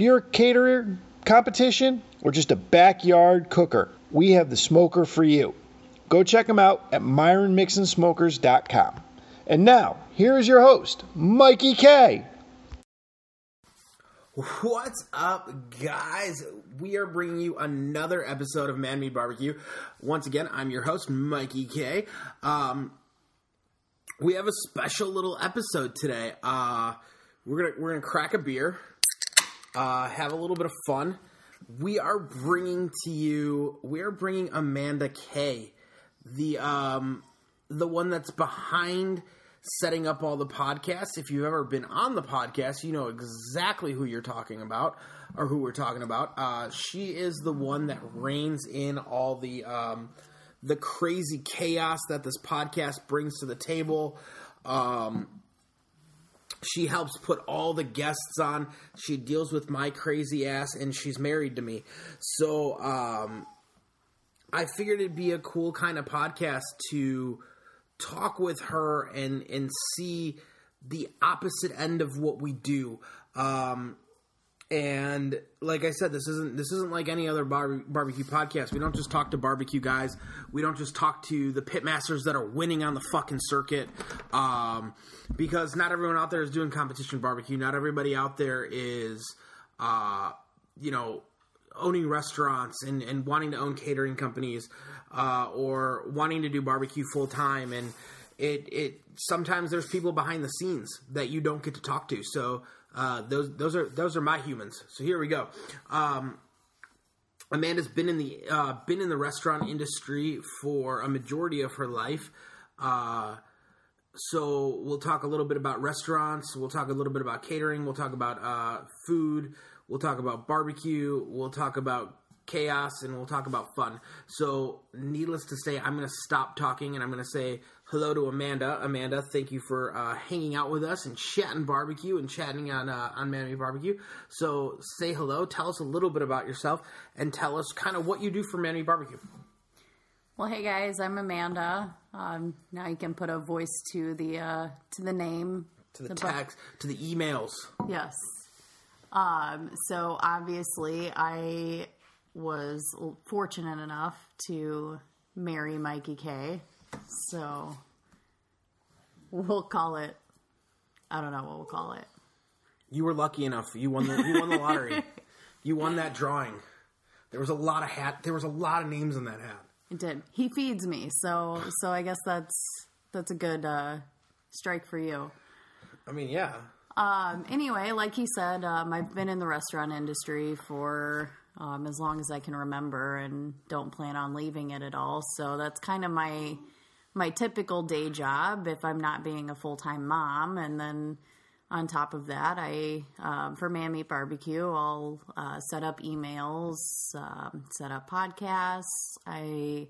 If you're a caterer, competition, or just a backyard cooker, we have the smoker for you. Go check them out at myronmixonsmokers.com. And now, here is your host, Mikey K. What's up, guys? We are bringing you another episode of Man Meat Barbecue. Once again, I'm your host, Mikey K. Um, we have a special little episode today. Uh, we're gonna we're gonna crack a beer, uh, have a little bit of fun. We are bringing to you. We are bringing Amanda K, the um, the one that's behind setting up all the podcasts. If you've ever been on the podcast, you know exactly who you're talking about or who we're talking about. Uh, she is the one that reins in all the um, the crazy chaos that this podcast brings to the table. Um, she helps put all the guests on. She deals with my crazy ass, and she's married to me. So um, I figured it'd be a cool kind of podcast to talk with her and and see the opposite end of what we do. Um, and like I said, this isn't this isn't like any other bar- barbecue podcast. We don't just talk to barbecue guys. We don't just talk to the pitmasters that are winning on the fucking circuit. Um, because not everyone out there is doing competition barbecue. Not everybody out there is, uh, you know, owning restaurants and, and wanting to own catering companies uh, or wanting to do barbecue full time. And it it sometimes there's people behind the scenes that you don't get to talk to. So uh, those those are those are my humans. So here we go. Um, Amanda's been in the uh, been in the restaurant industry for a majority of her life. Uh, so we'll talk a little bit about restaurants. We'll talk a little bit about catering. We'll talk about uh, food. We'll talk about barbecue. We'll talk about chaos, and we'll talk about fun. So, needless to say, I'm going to stop talking and I'm going to say hello to Amanda. Amanda, thank you for uh, hanging out with us and chatting barbecue and chatting on uh, on Man Meat Barbecue. So, say hello. Tell us a little bit about yourself and tell us kind of what you do for Man Meat Barbecue. Well, hey guys, I'm Amanda. Um, now you can put a voice to the uh, to the name, to the, the text, to the emails. Yes. Um, so obviously, I was fortunate enough to marry Mikey K. So we'll call it. I don't know what we'll call it. You were lucky enough. You won the you won the lottery. you won that drawing. There was a lot of hat. There was a lot of names in that hat. It did. He feeds me, so so I guess that's that's a good uh, strike for you. I mean, yeah. Um, anyway, like he said, um, I've been in the restaurant industry for um, as long as I can remember, and don't plan on leaving it at all. So that's kind of my my typical day job if I'm not being a full time mom, and then on top of that, I um, for Meat Barbecue, I'll uh, set up emails, um, set up podcasts. I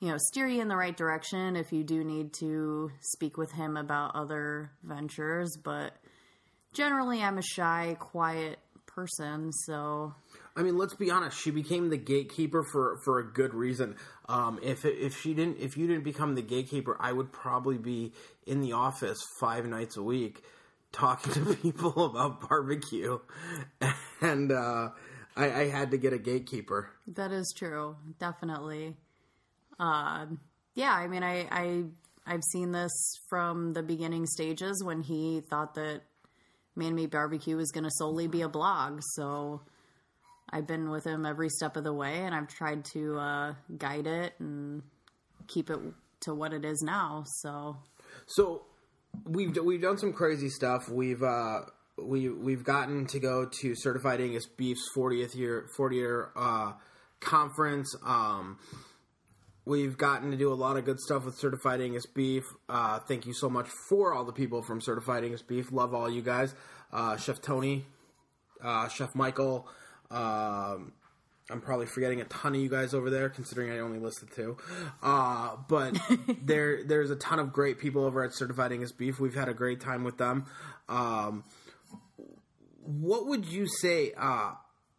you know steer you in the right direction if you do need to speak with him about other ventures, but generally I'm a shy, quiet person, so I mean, let's be honest. She became the gatekeeper for for a good reason. Um, if if she didn't, if you didn't become the gatekeeper, I would probably be in the office five nights a week talking to people about barbecue, and uh, I, I, had to get a gatekeeper. That is true, definitely. Uh, yeah, I mean, I, I I've seen this from the beginning stages when he thought that Man Meat Barbecue was going to solely be a blog, so I've been with him every step of the way, and I've tried to uh, guide it and keep it to what it is now. So, so we've we've done some crazy stuff. We've uh, we we've gotten to go to Certified Angus Beef's 40th year 40 year uh, conference. Um, we've gotten to do a lot of good stuff with Certified Angus Beef. Uh, thank you so much for all the people from Certified Angus Beef. Love all you guys. Uh, Chef Tony, uh, Chef Michael. Um, I'm probably forgetting a ton of you guys over there, considering I only listed two. Uh, but there, there's a ton of great people over at Certified Angus Beef. We've had a great time with them. Um, what would you say? Uh,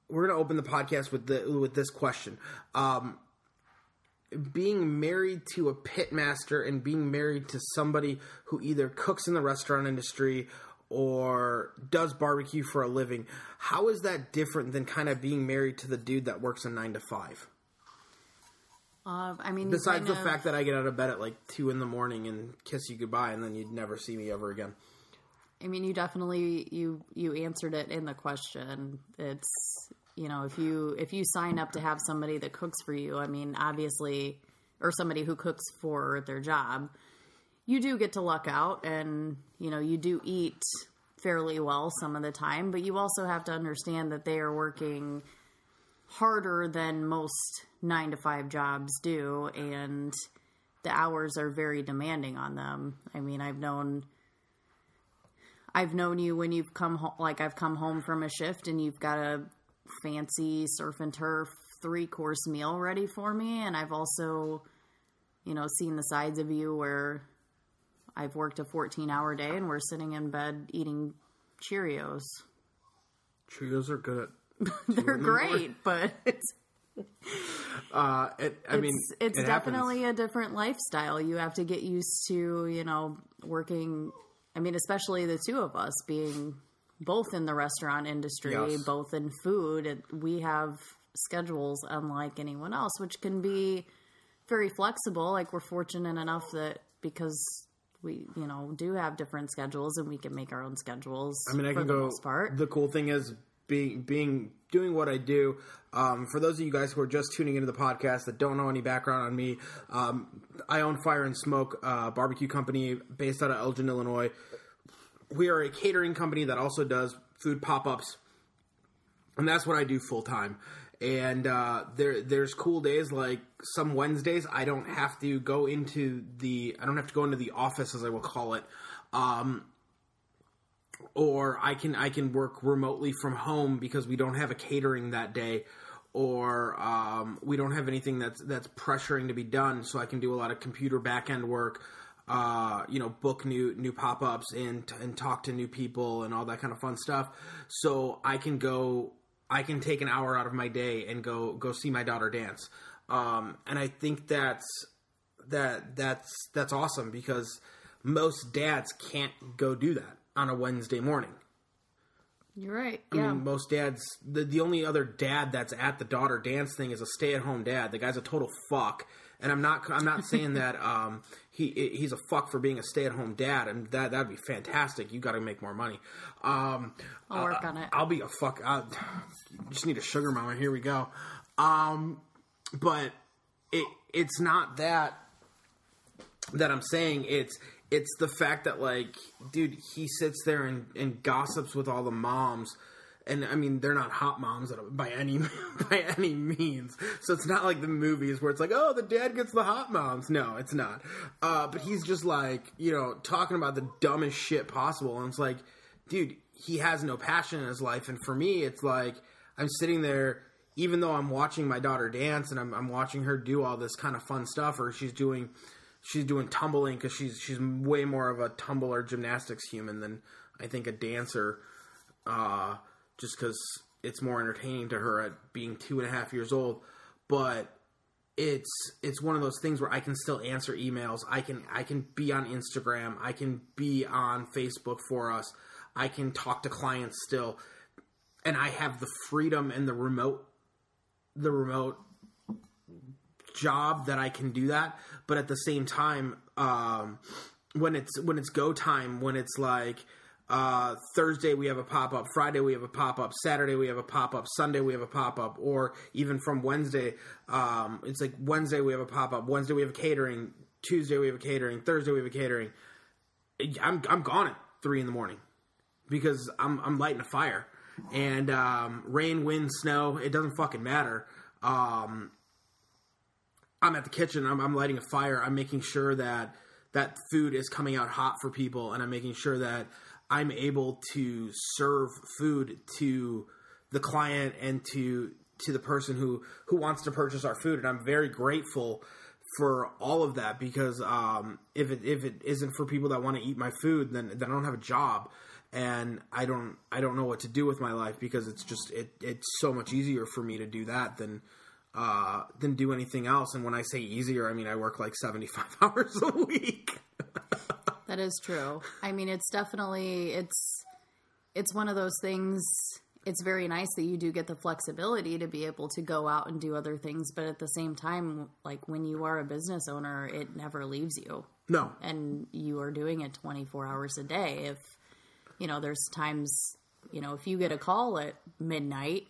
we're going to open the podcast with the with this question. Um, being married to a pitmaster and being married to somebody who either cooks in the restaurant industry or does barbecue for a living, how is that different than kind of being married to the dude that works a nine to five? Uh, I mean, Besides the of- fact that I get out of bed at like two in the morning and kiss you goodbye, and then you'd never see me ever again. I mean, you definitely you you answered it in the question. It's you know if you if you sign up to have somebody that cooks for you, I mean, obviously, or somebody who cooks for their job, you do get to luck out, and you know you do eat fairly well some of the time, but you also have to understand that they are working harder than most nine to five jobs do, and the hours are very demanding on them. I mean, I've known I've known you when you've come home, like I've come home from a shift and you've got a fancy surf and turf three course meal ready for me. And I've also, you know, seen the sides of you where I've worked a 14 hour day and we're sitting in bed eating Cheerios. Cheerios are good. They're great, but it's, Uh, it, I mean, it's, it's it happens. definitely a different lifestyle. You have to get used to, you know, working. I mean, especially the two of us being both in the restaurant industry, Yes. both in food. It, we have schedules unlike anyone else, which can be very flexible. Like we're fortunate enough that because we, you know, do have different schedules and we can make our own schedules. I mean, I can go. part. The cool thing is being being doing what I do. Um, for those of you guys who are just tuning into the podcast that don't know any background on me, um, I own Fire and Smoke uh, barbecue company based out of Elgin, Illinois. We are a catering company that also does food pop ups, and that's what I do full time. And uh, there, there's cool days like some Wednesdays I don't have to go into the I don't have to go into the office as I will call it. Um, or I can I can work remotely from home because we don't have a catering that day, or um, we don't have anything that's that's pressuring to be done. So I can do a lot of computer back end work, uh, you know, book new new pop ups and and talk to new people and all that kind of fun stuff. So I can go, I can take an hour out of my day and go go see my daughter dance. Um, and I think that's that that's that's awesome because most dads can't go do that on a Wednesday morning. You're right. I yeah. mean, most dads, the, the only other dad that's at the daughter dance thing is a stay at home dad. The guy's a total fuck. And I'm not, I'm not saying that um, he he's a fuck for being a stay at home dad, and that that'd be fantastic. You got to make more money. Um, I'll work on it. I'll be a fuck. I just need a sugar mama. Here we go. Um, but it it's not that that I'm saying. It's it's the fact that like, dude, he sits there and, and gossips with all the moms. And I mean, they're not hot moms by any by any means. So it's not like the movies where it's like, oh, the dad gets the hot moms. No, it's not. Uh, but he's just like, you know, talking about the dumbest shit possible. And it's like, dude, he has no passion in his life. And for me, it's like I'm sitting there, even though I'm watching my daughter dance and I'm, I'm watching her do all this kind of fun stuff, or she's doing she's doing tumbling because she's she's way more of a tumbler gymnastics human than I think a dancer. Uh, just because it's more entertaining to her at being two and a half years old, but it's it's one of those things where I can still answer emails. I can I can be on Instagram. I can be on Facebook for us. I can talk to clients still, and I have the freedom and the remote the remote job that I can do that. But at the same time, um, when it's when it's go time, when it's like uh, Thursday we have a pop up, Friday we have a pop up, Saturday we have a pop up, Sunday we have a pop up, or even from Wednesday, um, it's like Wednesday we have a pop up, Wednesday we have a catering, Tuesday we have a catering, Thursday we have a catering. I'm I'm gone at three in the morning because I'm I'm lighting a fire, and um, rain, wind, snow, it doesn't fucking matter. Um, I'm at the kitchen. I'm, I'm lighting a fire. I'm making sure that that food is coming out hot for people, and I'm making sure that I'm able to serve food to the client and to to the person who who wants to purchase our food, and I'm very grateful for all of that because um, if it if it isn't for people that want to eat my food, then then I don't have a job and I don't I don't know what to do with my life because it's just it it's so much easier for me to do that than uh, than do anything else. And when I say easier, I mean I work like seventy five hours a week. that is true. I mean, it's definitely it's it's one of those things. It's very nice that you do get the flexibility to be able to go out and do other things, but at the same time, like when you are a business owner, it never leaves you. No, and you are doing it twenty four hours a day. If you know, there's times, you know, if you get a call at midnight,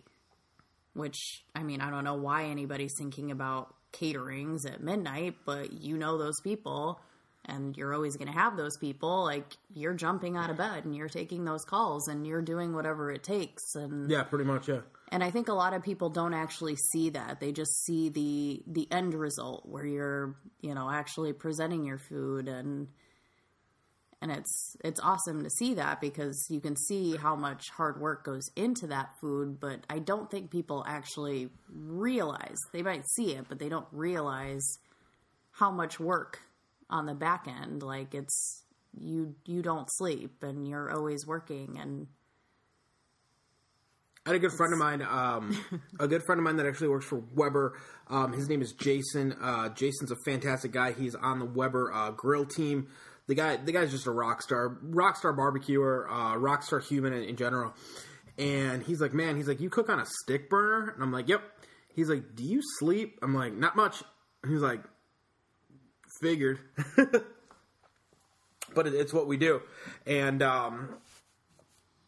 which, I mean, I don't know why anybody's thinking about caterings at midnight, but you know those people and you're always going to have those people like you're jumping out of bed and you're taking those calls and you're doing whatever it takes and yeah pretty much yeah. And i think a lot of people don't actually see that. They just see the the end result where you're you know actually presenting your food and and it's it's awesome to see that because you can see how much hard work goes into that food but i don't think people actually realize. They might see it but they don't realize how much work on the back end like it's you you don't sleep and you're always working and I had a good friend of mine, um, a good friend of mine that actually works for Weber. Um, his name is Jason. Uh, Jason's a fantastic guy. He's on the Weber uh, grill team the guy the guy's just a rock star, rock star barbecuer, uh, rock star human in, in, general. And he's like, man, he's like, you cook on a stick burner, and I'm like, yep. He's like, do you sleep? I'm like, not much. He's like, figured, but it, it's what we do, and um,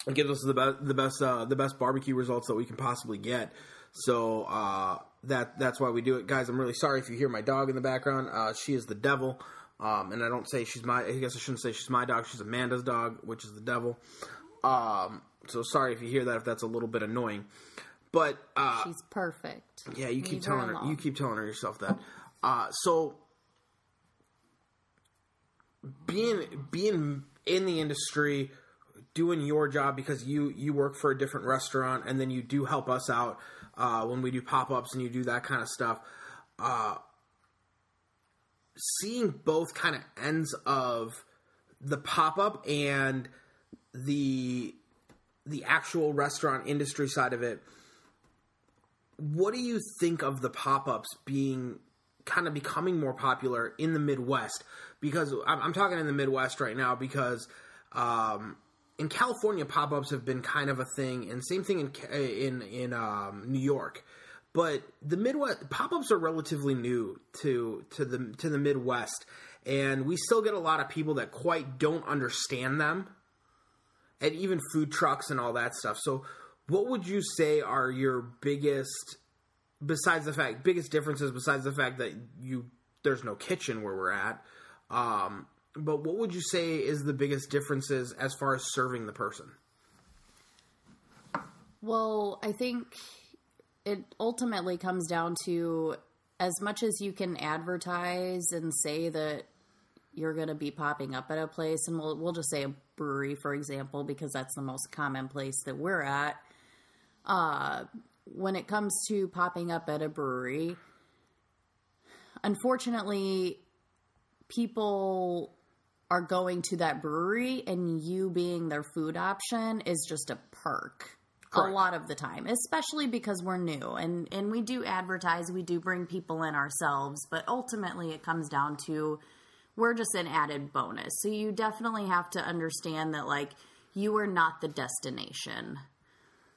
it gives us the best the best uh, the best barbecue results that we can possibly get. So uh, that that's why we do it, guys. I'm really sorry if you hear my dog in the background. Uh, she is the devil. Um, and I don't say she's my. I guess I shouldn't say she's my dog. She's Amanda's dog, which is the devil. Um, so sorry if you hear that. If that's a little bit annoying, but uh, she's perfect. Yeah, you Leave keep telling her. her you keep telling her yourself that. Uh, so being being in the industry, doing your job because you you work for a different restaurant, and then you do help us out uh, when we do pop ups and you do that kind of stuff. Uh, seeing both kind of ends of the pop up and the the actual restaurant industry side of it. What do you think of the pop ups being kind of becoming more popular in the Midwest? Because I'm, I'm talking in the Midwest right now because um, in California, pop ups have been kind of a thing, and same thing in in in um, New York. But the Midwest pop ups are relatively new to to the to the Midwest, and we still get a lot of people that quite don't understand them, and even food trucks and all that stuff. So, what would you say are your biggest, besides the fact biggest differences, besides the fact that you there's no kitchen where we're at, um, but what would you say is the biggest differences as far as serving the person? Well, I think it ultimately comes down to as much as you can advertise and say that you're going to be popping up at a place, and we'll we'll just say a brewery, for example, because that's the most common place that we're at. Uh, when it comes to popping up at a brewery, unfortunately, people are going to that brewery, and you being their food option is just a perk. Correct. a lot of the time, especially because we're new and and we do advertise, we do bring people in ourselves, but ultimately it comes down to we're just an added bonus. So you definitely have to understand that like you are not the destination.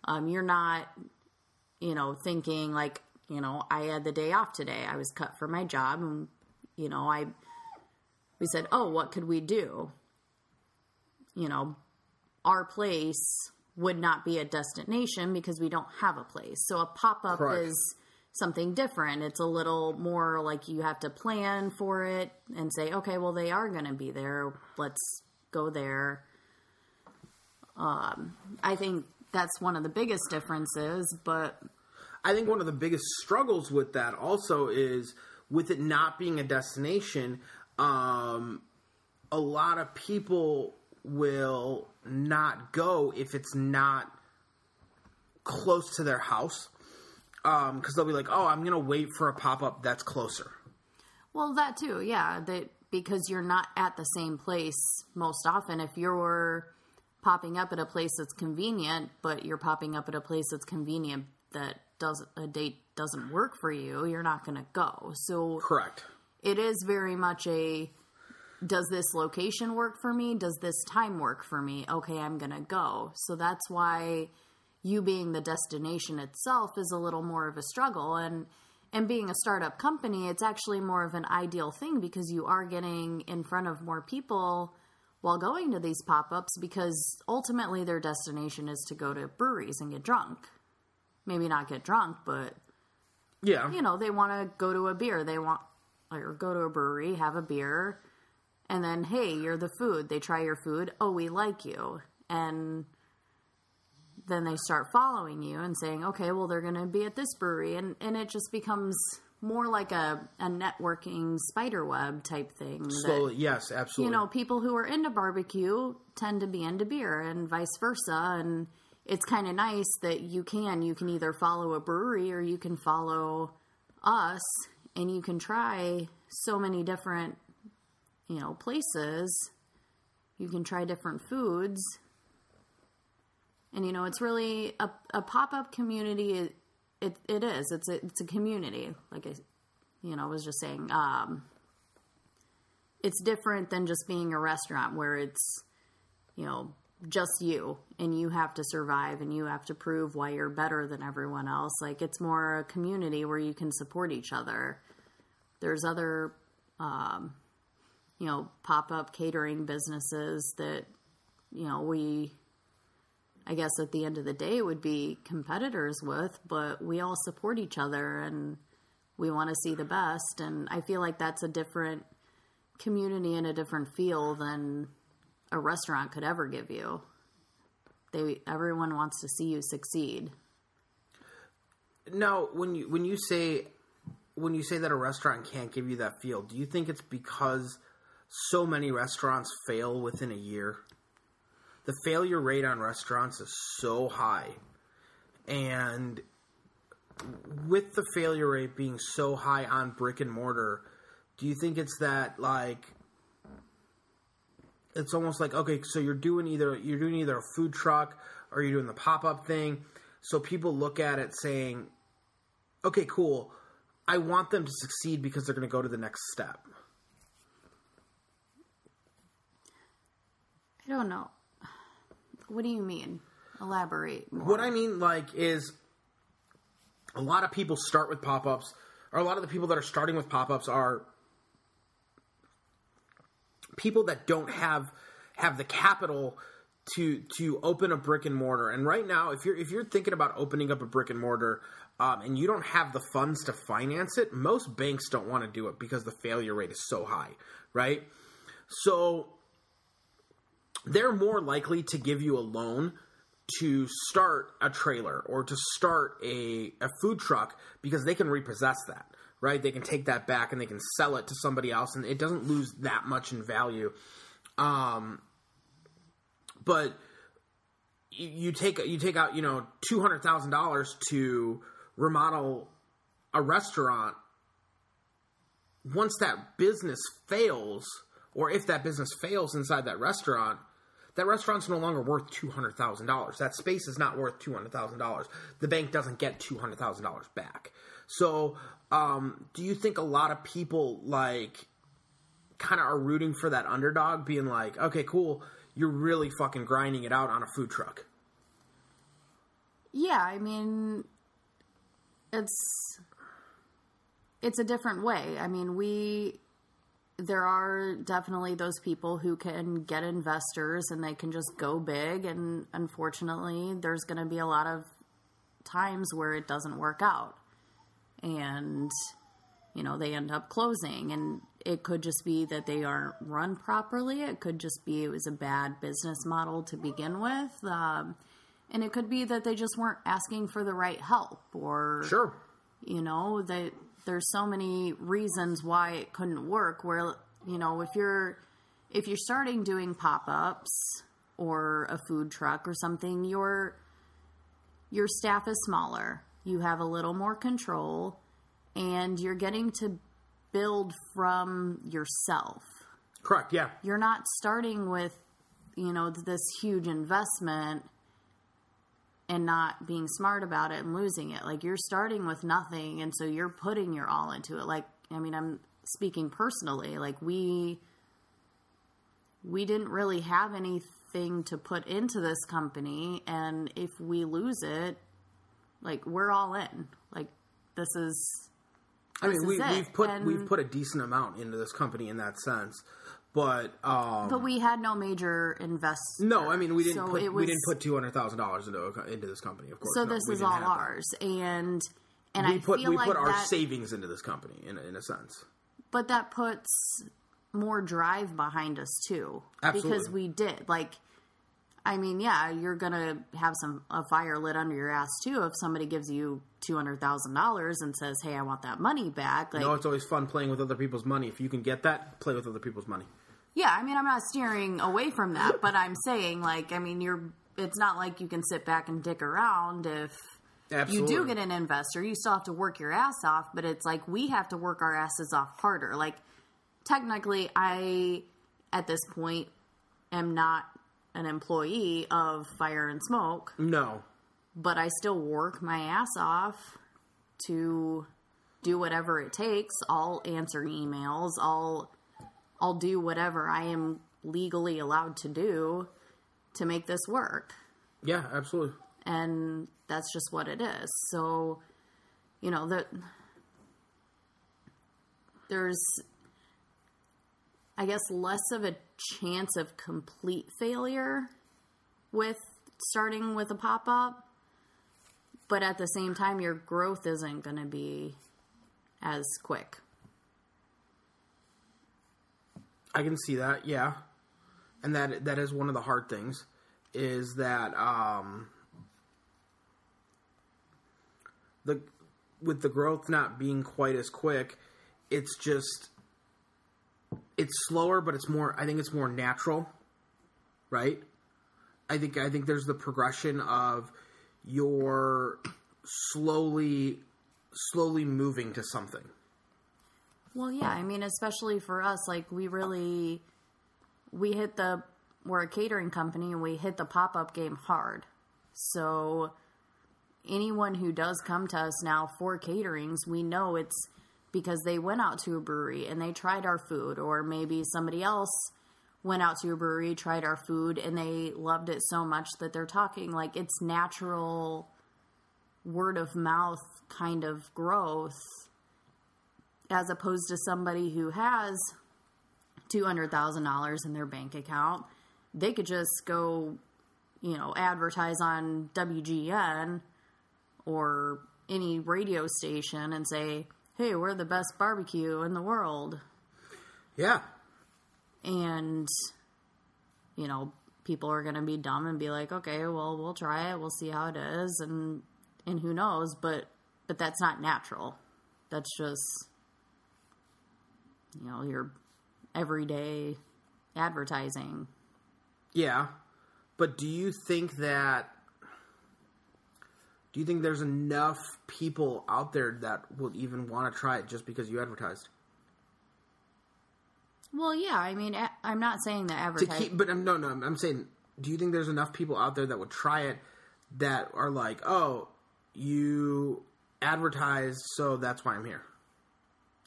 Um, you're not, you know, thinking like, you know, I had the day off today. I was cut for my job and you know, I we said, "Oh, what could we do?" You know, our place would not be a destination because we don't have a place. So a pop up is something different. It's a little more like you have to plan for it and say, okay, well, they are going to be there. Let's go there. Um, I think that's one of the biggest differences, but. I think one of the biggest struggles with that also is with it not being a destination, um, a lot of people will not go if it's not close to their house because um, they'll be like, "Oh, I'm gonna wait for a pop up that's closer." Well, that too, yeah. That because you're not at the same place most often. If you're popping up at a place that's convenient, but you're popping up at a place that's convenient that does a date doesn't work for you, you're not going to go. So correct. It is very much a does this location work for me? Does this time work for me? Okay, I'm going to go. So that's why you being the destination itself is a little more of a struggle and and being a startup company, it's actually more of an ideal thing because you are getting in front of more people while going to these pop ups because ultimately their destination is to go to breweries and get drunk. Maybe not get drunk, but yeah, you know, they want to go to a beer. They want or go to a brewery, have a beer, and then hey, you're the food. They try your food. Oh, we like you, and then they start following you and saying, okay, well, they're going to be at this brewery. And, and it just becomes more like a, a networking spider web type thing. Slowly, that, yes, absolutely. You know, people who are into barbecue tend to be into beer and vice versa. And it's kind of nice that you can, you can either follow a brewery or you can follow us and you can try so many different, you know, places. You can try different foods and you know it's really a, a pop-up community it, it, is. It's a, it's a community like i you know I was just saying um, it's different than just being a restaurant where it's you know just you and you have to survive and you have to prove why you're better than everyone else. Like it's more a community where you can support each other. There's other um, you know pop-up catering businesses that you know we I guess at the end of the day it would be competitors with, but we all support each other and we want to see the best. And I feel like that's a different community and a different feel than a restaurant could ever give you. They everyone wants to see you succeed. Now, when you when you say when you say that a restaurant can't give you that feel, do you think it's because so many restaurants fail within a year? The failure rate on restaurants is so high. And with the failure rate being so high on brick and mortar, do you think it's that like it's almost like okay, so you're doing either you're doing either a food truck or you're doing the pop up thing. So people look at it saying, okay, cool. I want them to succeed because they're going to go to the next step. I don't know. What do you mean? Elaborate. More. What I mean, like, is a lot of people start with pop ups, or a lot of the people that are starting with pop ups are people that don't have have the capital to to open a brick and mortar. And right now, if you're if you're thinking about opening up a brick and mortar, um, and you don't have the funds to finance it, most banks don't want to do it because the failure rate is so high, right? So they're more likely to give you a loan to start a trailer or to start a, a food truck because they can repossess that, right? They can take that back and they can sell it to somebody else and it doesn't lose that much in value. Um, but you, take you take out you know two hundred thousand dollars to remodel a restaurant. Once that business fails, or if that business fails inside that restaurant, that restaurant's no longer worth $200,000. That space is not worth $200,000. The bank doesn't get $200,000 back. So, um, do you think a lot of people like kind of are rooting for that underdog being like, okay, cool, you're really fucking grinding it out on a food truck? Yeah, I mean, it's it's a different way. I mean, we there are definitely those people who can get investors and they can just go big. And unfortunately there's going to be a lot of times where it doesn't work out. And you know they end up closing. And it could just be that they aren't run properly. It could just be it was a bad business model to begin with. Um, and it could be that they just weren't asking for the right help or sure. you know that there's so many reasons why it couldn't work where you know if you're if you're starting doing pop-ups or a food truck or something, your your staff is smaller. You have a little more control and you're getting to build from yourself. Correct. Yeah. You're not starting with, you know, this huge investment and not being smart about it and losing it. Like you're starting with nothing and so you're putting your all into it. Like I mean, I'm speaking personally, like we we didn't really have anything to put into this company and if we lose it, like we're all in. Like this is I mean, we, we've put And- we've put a decent amount into this company in that sense, but um, but we had no major invest. no, I mean we didn't So put it we didn't put two hundred thousand dollars into into this company. Of course, So No, this is all have that. ours, and and We I put we like put our that, savings into this company in a, in a sense. but that puts more drive behind us too, because we did. Like, I mean, yeah, you're gonna have some a fire lit under your ass too if somebody gives you two hundred thousand dollars and says, "Hey, I want that money back." Like, You know, it's always fun playing with other people's money. If you can get that, play with other people's money. Yeah, I mean, I'm not steering away from that, but I'm saying, like, I mean, you're. It's not like you can sit back and dick around if Absolutely. you do get an investor. You still have to work your ass off, but it's like we have to work our asses off harder. Like, technically, I at this point am not an employee of Fire and Smoke, No, but I still work my ass off to do whatever it takes. I'll answer emails. I'll I'll do whatever I am legally allowed to do to make this work. yeah, absolutely. And that's just what it is. So, you know, that there's I guess less of a chance of complete failure with starting with a pop-up but at the same time your growth isn't going to be as quick I can see that, yeah. And that that is one of the hard things is that um the with the growth not being quite as quick, it's just it's slower but it's more I think it's more natural, right? I think I think there's the progression of your slowly slowly moving to something. Well, yeah, I mean, especially for us, like we really we hit the we're a catering company and we hit the pop up game hard. So anyone who does come to us now for caterings, we know it's because they went out to a brewery and they tried our food, or maybe somebody else went out to a brewery, tried our food, and they loved it so much that they're talking like it's natural word of mouth kind of growth as opposed to somebody who has $200,000 in their bank account. They could just go, you know, advertise on WGN or any radio station and say, hey, we're the best barbecue in the world. Yeah. And, you know, people are going to be dumb and be like, okay, well, we'll try it. We'll see how it is. And, and who knows? But, but that's not natural. That's just, you know, your everyday advertising. Yeah. But do you think that do you think there's enough people out there that will even want to try it just because you advertised? Well, yeah, I mean, I'm not saying that To advertising. keep but um, no no, I'm saying do you think there's enough people out there that would try it that are like, "Oh, you advertised, so that's why I'm here."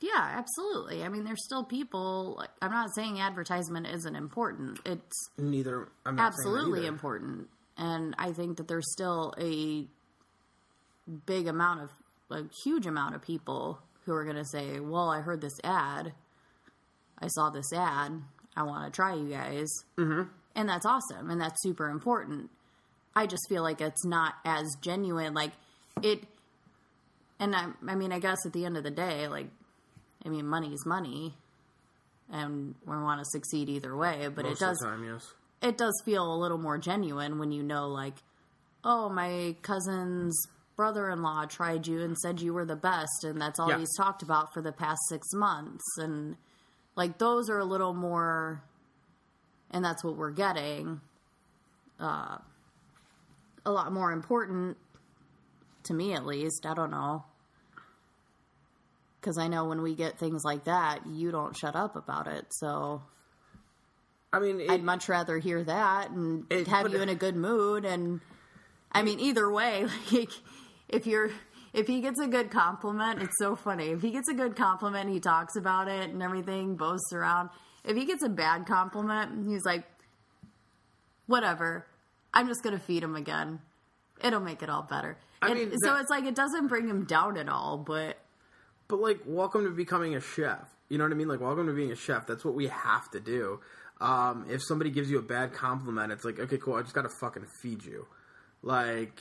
yeah, absolutely. I mean, there's still people. Like, I'm not saying advertisement isn't important. It's Neither I'm not saying that absolutely important, and I think that there's still a big amount of a huge amount of people who are going to say, "Well, I heard this ad. I saw this ad. I want to try you guys." Mm-hmm. And that's awesome, and that's super important. I just feel like it's not as genuine. Like it, and I, I mean, I guess at the end of the day, like, I mean, money's money, and we want to succeed either way. But Most it does time, yes. it does feel a little more genuine when you know like oh my cousin's brother-in-law tried you and said you were the best and that's all Yeah. he's talked about for the past six months and like those are a little more and that's what we're getting. Uh, a lot more important to me, at least. I don't know. Because I know when we get things like that, you don't shut up about it. So I mean, it, I'd much rather hear that and It- have you in a good mood. And I mean, either way, like if you're if he gets a good compliment, it's so funny. If he gets a good compliment, he talks about it and everything, boasts around. If he gets a bad compliment, he's like, whatever. I'm just gonna feed him again. It'll make it all better. I And mean, so that- it's like it doesn't bring him down at all, but but like, welcome to becoming a chef. You know what I mean? Like, welcome to being a chef. That's what we have to do. Um, if somebody gives you a bad compliment, it's like, okay, cool. I just got to fucking feed you. Like,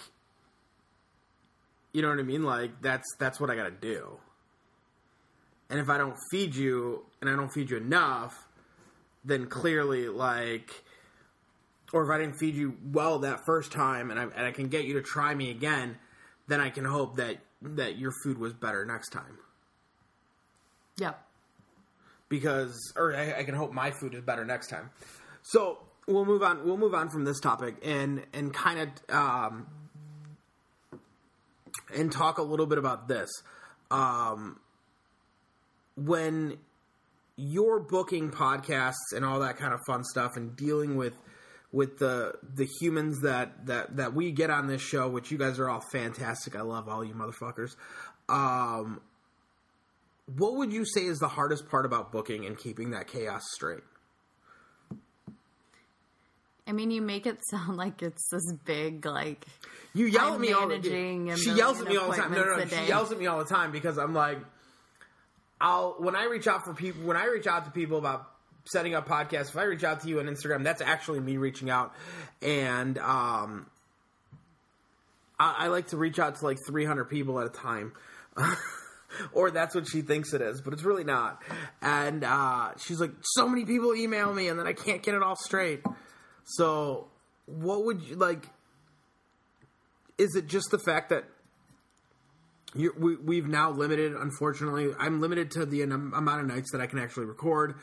you know what I mean? Like, that's that's what I got to do. And if I don't feed you, and I don't feed you enough, then clearly, like, or if I didn't feed you well that first time, and I and I can get you to try me again, then I can hope that that your food was better next time. yeah. because or I, I can hope my food is better next time. So we'll move on. We'll move on from this topic and and kind of um, and talk a little bit about this. Um, when you're booking podcasts and all that kind of fun stuff and dealing with with the the humans that that that we get on this show, which you guys are all fantastic. I love all you motherfuckers. Um, what would you say is the hardest part about booking and keeping that chaos straight? I mean, you make it sound like it's this big, like You yell at me all the managing a She yells at me all the time. No, no, no. She yells at me all the time because I'm like, I'll when I reach out for people when I reach out to people about setting up podcasts. If I reach out to you on Instagram, that's actually me reaching out, and um, I, I like to reach out to like 300 people at a time. or that's what she thinks it is, but it's really not. And uh, she's like, so many people email me, and then I can't get it all straight. So, what would you like? Is it just the fact that we, we've now limited? Unfortunately, I'm limited to the amount of nights that I can actually record,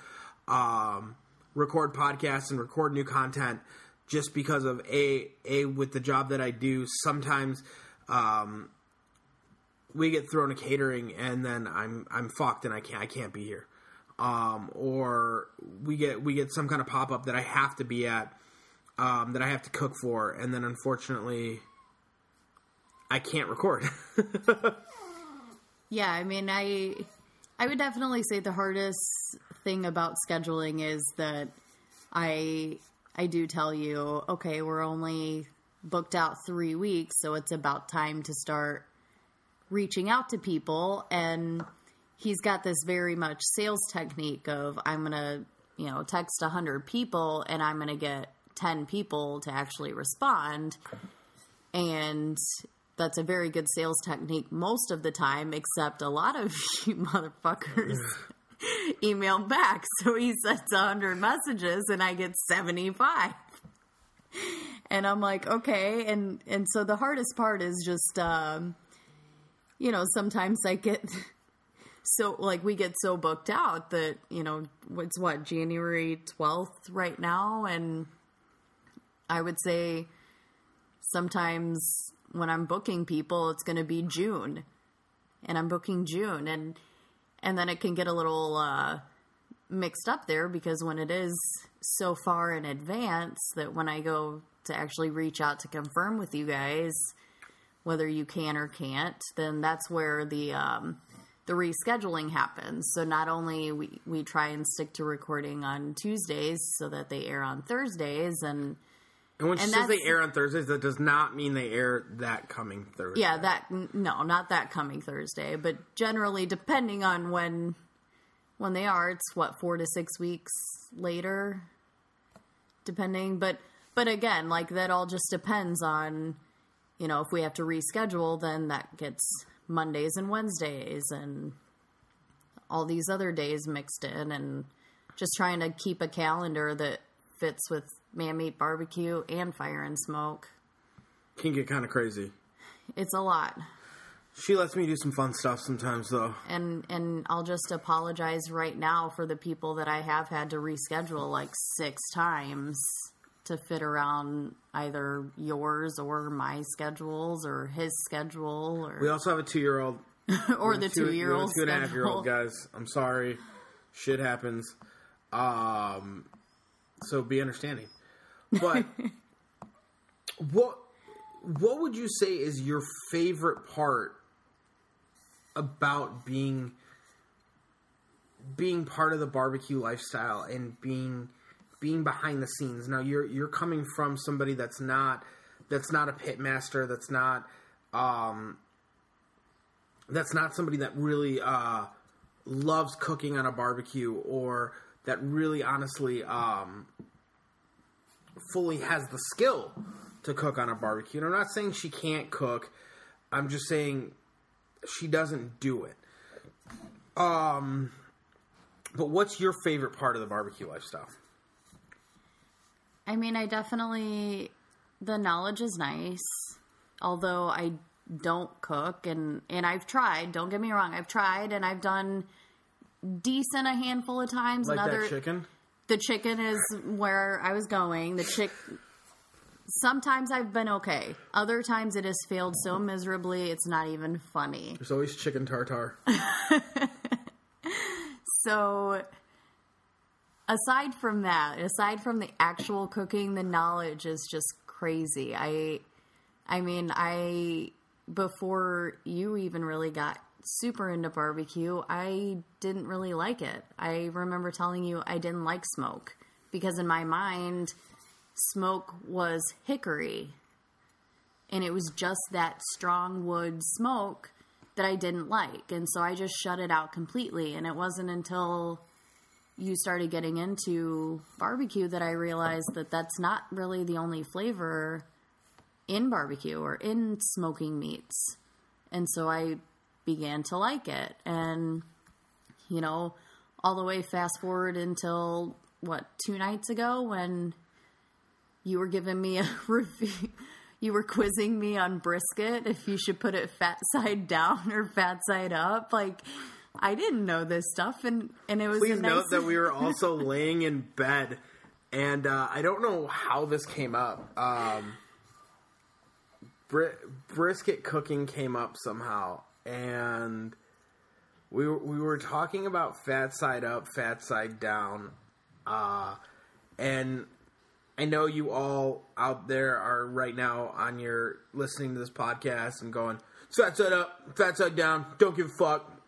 um, record podcasts and record new content. Just because of a a with the job that I do, sometimes um, we get thrown a catering and then I'm I'm fucked and I can't I can't be here. Um, or we get we get some kind of pop up that I have to be at um, that I have to cook for, and then unfortunately I can't record. Yeah, I mean, I I would definitely say the hardest thing about scheduling is that I I do tell you, okay, we're only booked out 3 weeks, so it's about time to start reaching out to people and he's got this very much sales technique of I'm going to, you know, text 100 people and I'm going to get 10 people to actually respond and that's a very good sales technique most of the time, except a lot of you motherfuckers email back. So he sends 100 messages and I get 75. And I'm like, okay. And, and so the hardest part is just, um, you know, sometimes I get so, like, we get so booked out that, you know, it's what, January 12th right now? And I would say sometimes when I'm booking people, it's going to be June, and I'm booking June, and and then it can get a little uh, mixed up there because when it is so far in advance that when I go to actually reach out to confirm with you guys whether you can or can't, then that's where the um, the rescheduling happens. So not only we we try and stick to recording on Tuesdays so that they air on Thursdays and and when she And says they air on Thursdays, that does not mean they air that coming Thursday. Yeah, that no, not that coming Thursday, but generally depending on when when they are, it's what 4 to 6 weeks later depending, but but again, like that all just depends on you know, if we have to reschedule, then that gets Mondays and Wednesdays and all these other days mixed in and just trying to keep a calendar that fits with man meat barbecue and fire and smoke. can get kind of crazy. It's a lot. She lets me do some fun stuff sometimes, though. and and I'll just apologize right now for the people that I have had to reschedule like six times to fit around either yours or my schedules or his schedule or We also have a two-year-old or the two year old two and a half year old guys. I'm sorry, shit happens. Um, so be understanding. But what what would you say is your favorite part about being being part of the barbecue lifestyle and being being behind the scenes? Now you're you're coming from somebody that's not that's not a pit master, that's not um that's not somebody that really uh, loves cooking on a barbecue or that really honestly um, fully has the skill to cook on a barbecue. And I'm not saying she can't cook. I'm just saying she doesn't do it. Um, but what's your favorite part of the barbecue lifestyle? I mean, I definitely the knowledge is nice, although I don't cook and and I've tried. Don't get me wrong, I've tried and I've done decent a handful of times. Like and other that chicken? The chicken is where I was going. The chick. Sometimes I've been okay. Other times it has failed so miserably it's not even funny. There's always chicken tartar. So, aside from that, aside from the actual cooking, the knowledge is just crazy. I, I mean, I before you even really got super into barbecue, I didn't really like it. I remember telling you I didn't like smoke because in my mind, smoke was hickory, and it was just that strong wood smoke that I didn't like. And so I just shut it out completely. And it wasn't until you started getting into barbecue that I realized that that's not really the only flavor in barbecue or in smoking meats. And so I began to like it. And, you know, all the way fast forward until what, two nights ago when you were giving me a review you were quizzing me on brisket if you should put it fat side down or fat side up. Like I didn't know this stuff, and and it was. Please nice, note that we were also laying in bed, and uh, I don't know how this came up. Um, bri- brisket cooking came up somehow, and we were, we were talking about fat side up, fat side down, uh, and I know you all out there are right now on your listening to this podcast and going fat side up, fat side down. Don't give a fuck.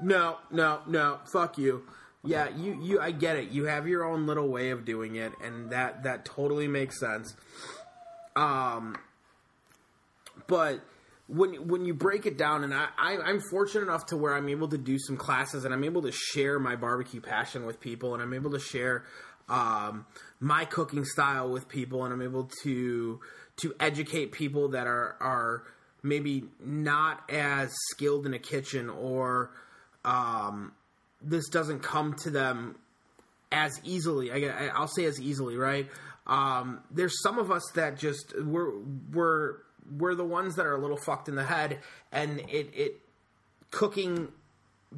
No, no, no. Fuck you. Yeah, you, you. I get it. You have your own little way of doing it, and that that totally makes sense. Um, but when when you break it down, and I, I I'm fortunate enough to where I'm able to do some classes, and I'm able to share my barbecue passion with people, and I'm able to share um, my cooking style with people, and I'm able to to educate people that are are maybe not as skilled in a kitchen or um, this doesn't come to them as easily. I, I'll say as easily, right? Um, there's some of us that just we're we're we're the ones that are a little fucked in the head, and it it cooking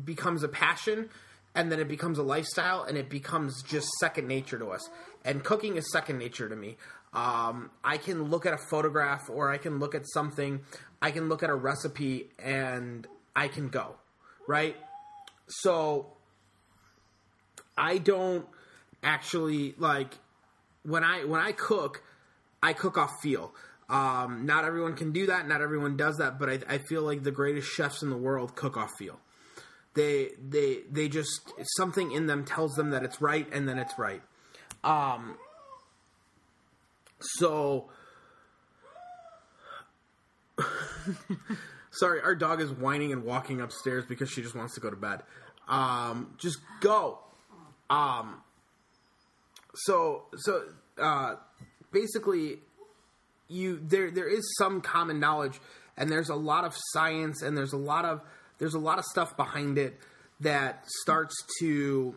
becomes a passion, and then it becomes a lifestyle, and it becomes just second nature to us. And cooking is second nature to me. Um, I can look at a photograph, or I can look at something, I can look at a recipe, and I can go right. So I don't actually like when I when I cook, I cook off feel. Um, not everyone can do that. Not everyone does that. But I, I feel like the greatest chefs in the world cook off feel. They they they just something in them tells them that it's right, and then it's right. Um, so. Sorry, our dog is whining and walking upstairs because she just wants to go to bed. Um, just go. Um, so so uh, basically, you there there is some common knowledge, and there's a lot of science, and there's a lot of there's a lot of stuff behind it that starts to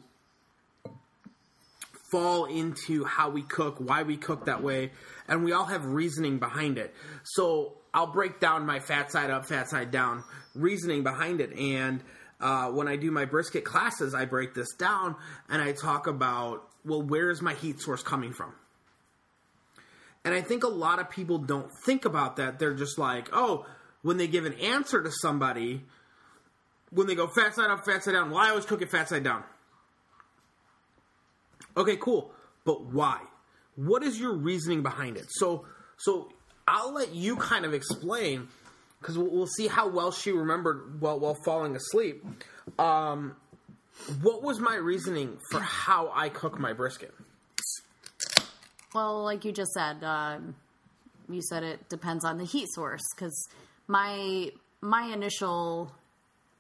fall into how we cook, why we cook that way, and we all have reasoning behind it. So I'll break down my fat side up, fat side down reasoning behind it. And uh, when I do my brisket classes, I break this down and I talk about well, where is my heat source coming from? And I think a lot of people don't think about that. They're just like, oh, when they give an answer to somebody, when they go fat side up, fat side down, well, I always cook it fat side down. Okay, cool. But why? What is your reasoning behind it? So, so I'll let you kind of explain because we'll, we'll, see how well she remembered while while falling asleep. Um, what was my reasoning for how I cook my brisket? Well, like you just said, um, you said it depends on the heat source because my my initial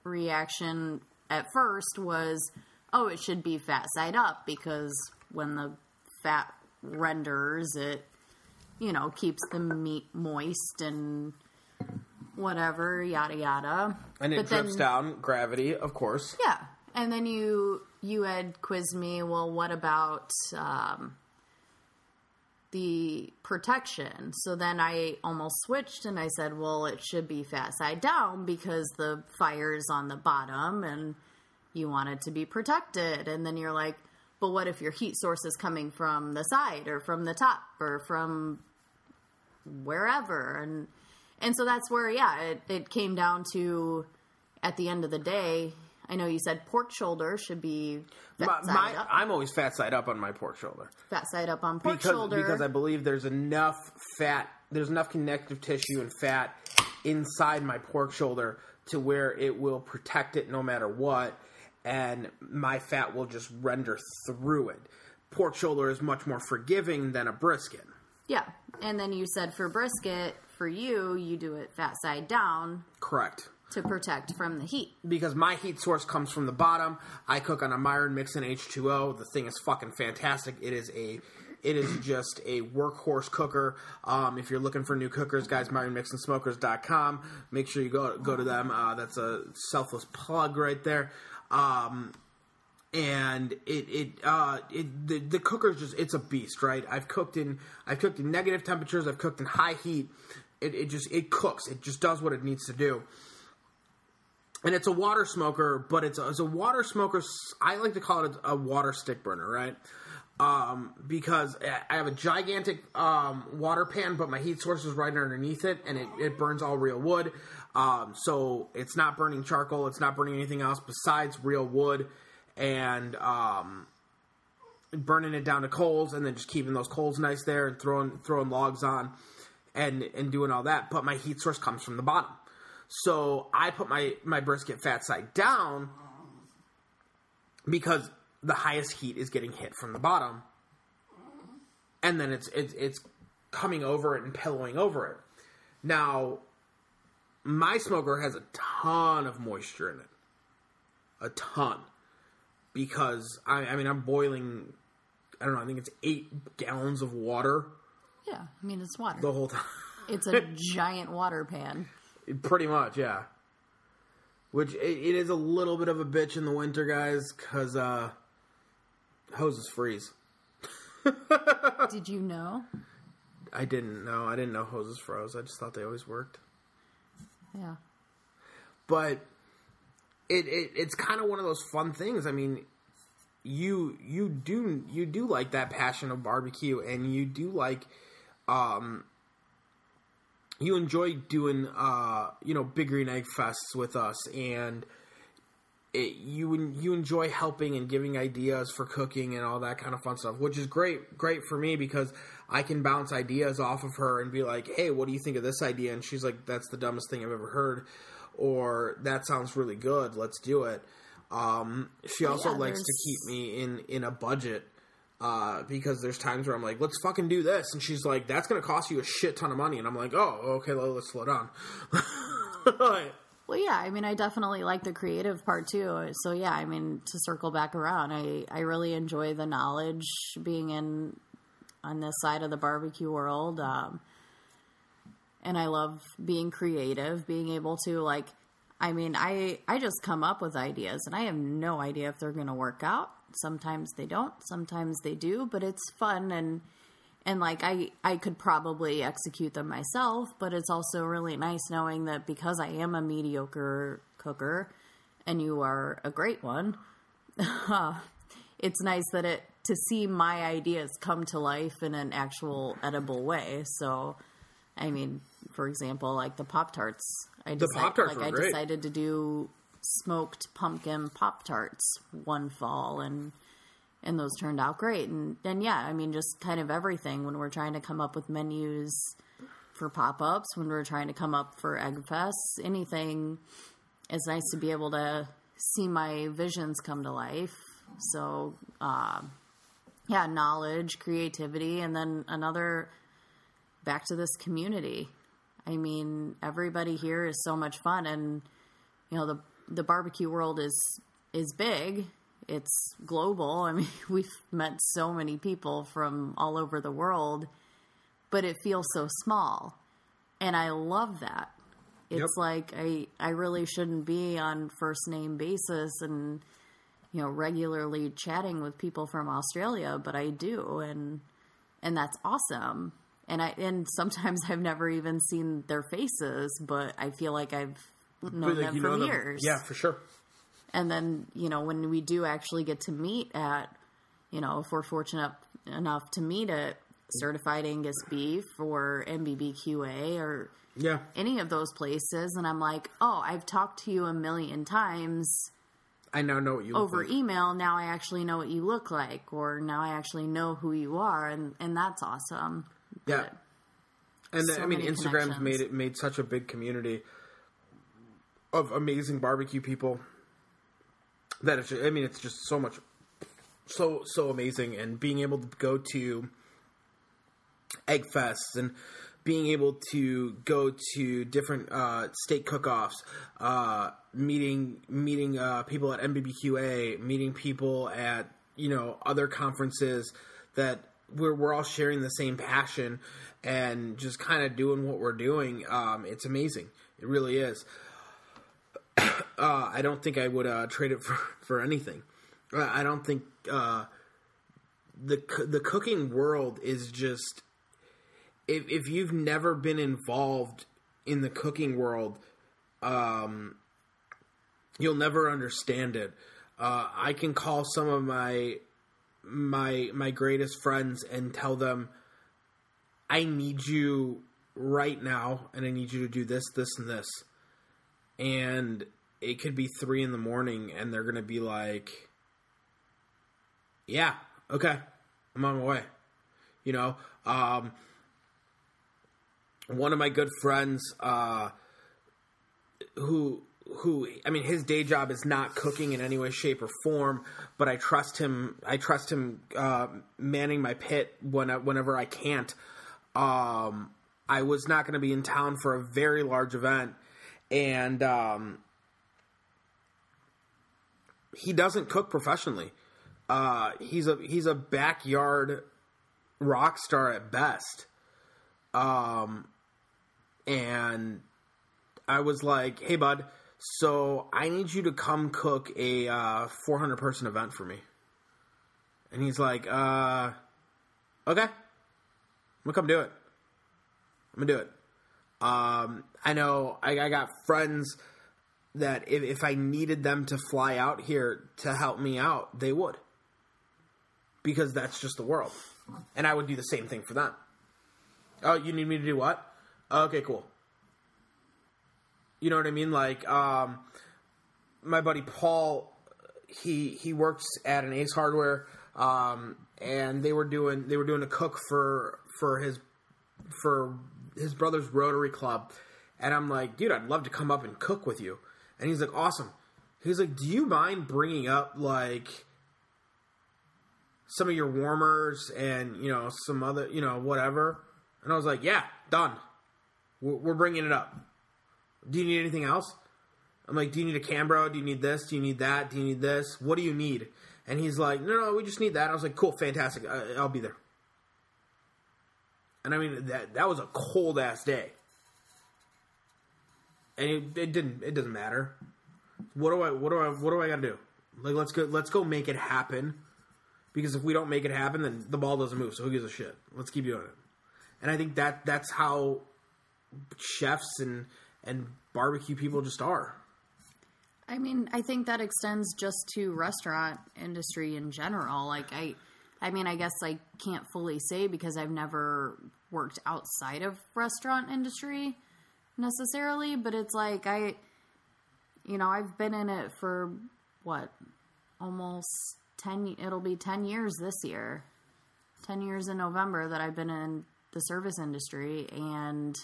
reaction at first was, oh, it should be fat side up because when the fat renders, it you know keeps the meat moist and whatever, yada yada. And it but drips then, down gravity, of course. Yeah, and then you you had quizzed me. Well, what about um, the protection? So then I almost switched and I said, well, it should be fat side down because the fire's on the bottom and you want it to be protected. And then you're like, but what if your heat source is coming from the side or from the top or from wherever? And and so that's where, yeah, it, it came down to at the end of the day, I know you said pork shoulder should be fat my, side my, up. I'm always fat side up on my pork shoulder. Fat side up on pork because, shoulder. Because I believe there's enough fat, there's enough connective tissue and fat inside my pork shoulder to where it will protect it no matter what, and my fat will just render through it. Pork shoulder is much more forgiving than a brisket. Yeah, and then you said for brisket, for you, you do it fat side down. Correct to protect from the heat. Because my heat source comes from the bottom. I cook on a Myron Mixon H2O. The thing is fucking fantastic. It is a it is just a workhorse cooker. Um, if you're looking for new cookers, guys, MyronMixonSmokers.com. Make sure you go go to them. Uh, that's a selfless plug right there. Um, and it it uh it the, the cooker's just it's a beast, right? I've cooked in I've cooked in negative temperatures. I've cooked in high heat. It, it just it cooks. It just does what it needs to do and it's a water smoker, but it's a, it's a water smoker. I like to call it a, a water stick burner, right? Um, because I have a gigantic um, water pan, but my heat source is right underneath it, and it, it burns all real wood. Um, so it's not burning charcoal, it's not burning anything else besides real wood, and um, burning it down to coals, and then just keeping those coals nice there, and throwing throwing logs on, and and doing all that. But my heat source comes from the bottom. So I put my, my brisket fat side down because the highest heat is getting hit from the bottom. And then it's, it's, it's coming over it and pillowing over it. Now, my smoker has a ton of moisture in it. A ton. Because, I, I mean, I'm boiling, I don't know, I think it's eight gallons of water. Yeah, I mean, it's water. The whole time. it's a giant water pan. Pretty much, yeah. Which it, it is a little bit of a bitch in the winter, guys, because uh, hoses freeze. Did you know? I didn't know. I didn't know hoses froze. I just thought they always worked. Yeah. But it, it it's kind of one of those fun things. I mean, you you do you do like that passion of barbecue, and you do like um you enjoy doing uh, you know big green egg fests with us and it, you you enjoy helping and giving ideas for cooking and all that kind of fun stuff which is great great for me because I can bounce ideas off of her and be like hey what do you think of this idea? And she's like that's the dumbest thing I've ever heard or that sounds really good let's do it. Um, she also yeah, likes to keep me in in a budget uh, because there's times where I'm like, let's fucking do this, and she's like, that's gonna cost you a shit ton of money, and I'm like, oh, okay, well, let's slow down. well, yeah, I mean, I definitely like the creative part too. So yeah, I mean, to circle back around, I I really enjoy the knowledge being in on this side of the barbecue world. Um, and I love being creative, being able to like I mean, I I just come up with ideas and I have no idea if they're to work out sometimes they don't sometimes they do but it's fun and and like I I could probably execute them myself, but it's also really nice knowing that because I am a mediocre cooker and you are a great one, uh, it's nice that it to see my ideas come to life in an actual edible way. So, I mean, for example, like the Pop Tarts. I The like I great. decided to do smoked pumpkin Pop Tarts one fall and and those turned out great. And then yeah, I mean just kind of everything when we're trying to come up with menus for pop ups, when we're trying to come up for egg fests, anything it's nice to be able to see my visions come to life. So, uh, yeah, knowledge, creativity, and then another back to this community. I mean, everybody here is so much fun, and you know the the barbecue world is is big. It's global. I mean, we've met so many people from all over the world, but it feels so small, and I love that. It's Yep. like I I really shouldn't be on first name basis and you know regularly chatting with people from Australia, but I do, and and that's awesome. And I and sometimes I've never even seen their faces, but I feel like I've known like, them for know them- years. Yeah, for sure. And then you know when we do actually get to meet at, you know, if we're fortunate enough to meet at certified Angus beef or MBBQA or Yeah. any of those places, and I'm like, oh, I've talked to you a million times I now know what you look over like. email. Now I actually know what you look like, or now I actually know who you are, and and that's awesome. Yeah. But- And So I mean, Instagram's made it made such a big community of amazing barbecue people that it's. I mean, it's just so much, so so amazing, and being able to go to egg fests and being able to go to different uh, state cook-offs, uh, meeting meeting uh, people at MBBQA, meeting people at you know other conferences that we're we're all sharing the same passion and just kind of doing what we're doing. Um, it's amazing. It really is. Uh, I don't think I would uh, trade it for, for anything. Uh, I don't think uh, the the cooking world is just if if you've never been involved in the cooking world, um, you'll never understand it. Uh, I can call some of my my my greatest friends and tell them, I need you right now, and I need you to do this, this, and this, and it could be three in the morning, and they're gonna be like, Yeah, okay, I'm on my way. You know, um, one of my good friends, uh, who who I mean, his day job is not cooking in any way, shape, or form. But I trust him. I trust him uh, manning my pit when whenever I can't. Um, I was not going to be in town for a very large event, and um, he doesn't cook professionally. Uh, he's a he's a backyard rock star at best. Um, and I was like, "Hey, bud, so I need you to come cook a uh, 400 person event for me." And he's like, "Uh, okay, I'm gonna come do it. I'm gonna do it." Um, I know I, I got friends that if, if I needed them to fly out here to help me out, they would. Because that's just the world. And I would do the same thing for them. Oh, you need me to do what? Okay, cool. You know what I mean? Like, um, my buddy Paul, he he works at an Ace Hardware, um, and they were doing they were doing a cook for for his for his brother's Rotary Club, and I'm like, dude, I'd love to come up and cook with you. And he's like, awesome. He's like, do you mind bringing up like some of your warmers and you know some other you know whatever? And I was like, yeah, done. We're, bringing it up. Do you need anything else? I'm like, do you need a Cambro? Do you need this? Do you need that? Do you need this? What do you need? And he's like, no, no, we just need that. I was like, cool, fantastic. I'll be there. And I mean, that that was a cold ass day, and it, it didn't. It doesn't matter. What do I? What do I? What do I got to do? Like, let's go. Let's go make it happen. because if we don't make it happen, then the ball doesn't move. So who gives a shit? Let's keep doing it. And I think that that's how chefs and and barbecue people just are. I mean, I think that extends just to restaurant industry in general. Like I I mean, I guess I can't fully say because I've never worked outside of restaurant industry necessarily, but it's like I you know, I've been in it for what? Almost 10 it'll be 10 years this year. 10 years in November that I've been in the service industry and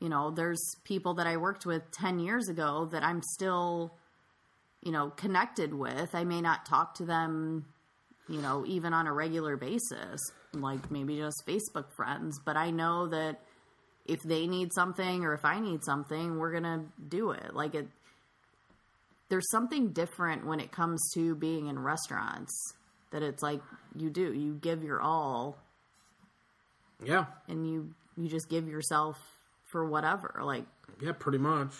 you know, there's people that I worked with 10 years ago that I'm still, you know, connected with. I may not talk to them, you know, even on a regular basis, like maybe just Facebook friends, but I know that if they need something or if I need something, we're going to do it. Like it there's something different when it comes to being in restaurants that it's like you do, you give your all Yeah. and you you just give yourself for whatever. Like Yeah, pretty much.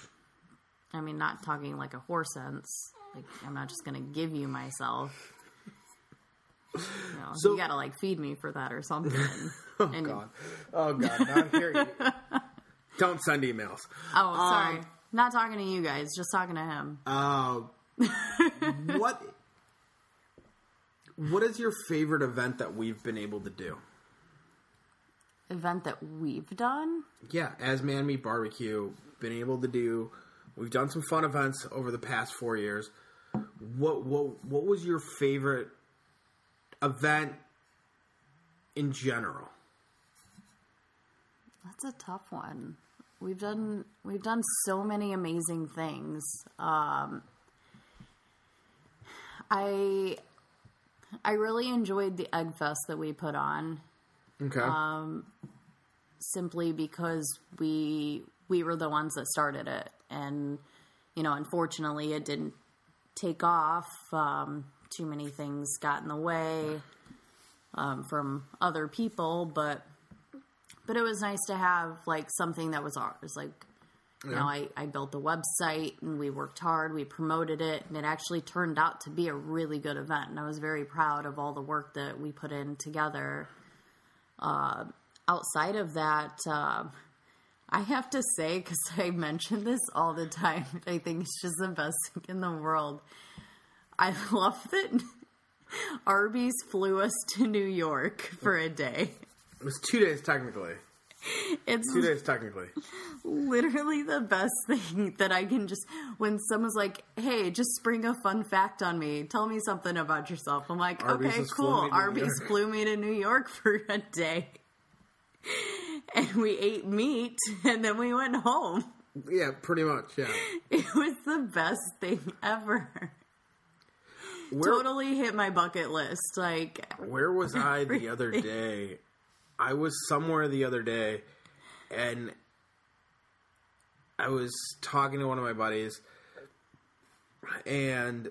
I mean, not talking like a horse sense. Like I'm not just gonna give you myself. So- you gotta like feed me for that or something. Oh And- god. Oh god. Don't send emails. Oh, sorry. Um, not talking to you guys, just talking to him. Uh, what What is your favorite event that we've been able to do? Event that we've done. Yeah, as Man Meat Barbecue, been able to do. We've done some fun events over the past four years. What what what was your favorite event in general? That's a tough one. We've done we've done so many amazing things. Um, I I really enjoyed the Egg Fest that we put on Okay. simply because we we were the ones that started it, and you know, unfortunately, it didn't take off. Um, too many things got in the way um, from other people, but but it was nice to have like something that was ours. Like, you know, I, I built the website and we worked hard, we promoted it, and it actually turned out to be a really good event. And I was very proud of all the work that we put in together. Uh, outside of that, um, I have to say, because I mention this all the time, I think it's just the best thing in the world. I love that Arby's flew us to New York for a day. it was two days technically. It's Two days technically. literally the best thing that I can just when someone's like, "Hey, just spring a fun fact on me. Tell me something about yourself." I'm like, Arby's "Okay, cool. Arby's flew me to New York for a day." And we ate meat and then we went home. Yeah, pretty much. Yeah. It was the best thing ever. Where, Totally hit my bucket list. Like, Where was I the other day? I was somewhere the other day, and I was talking to one of my buddies, and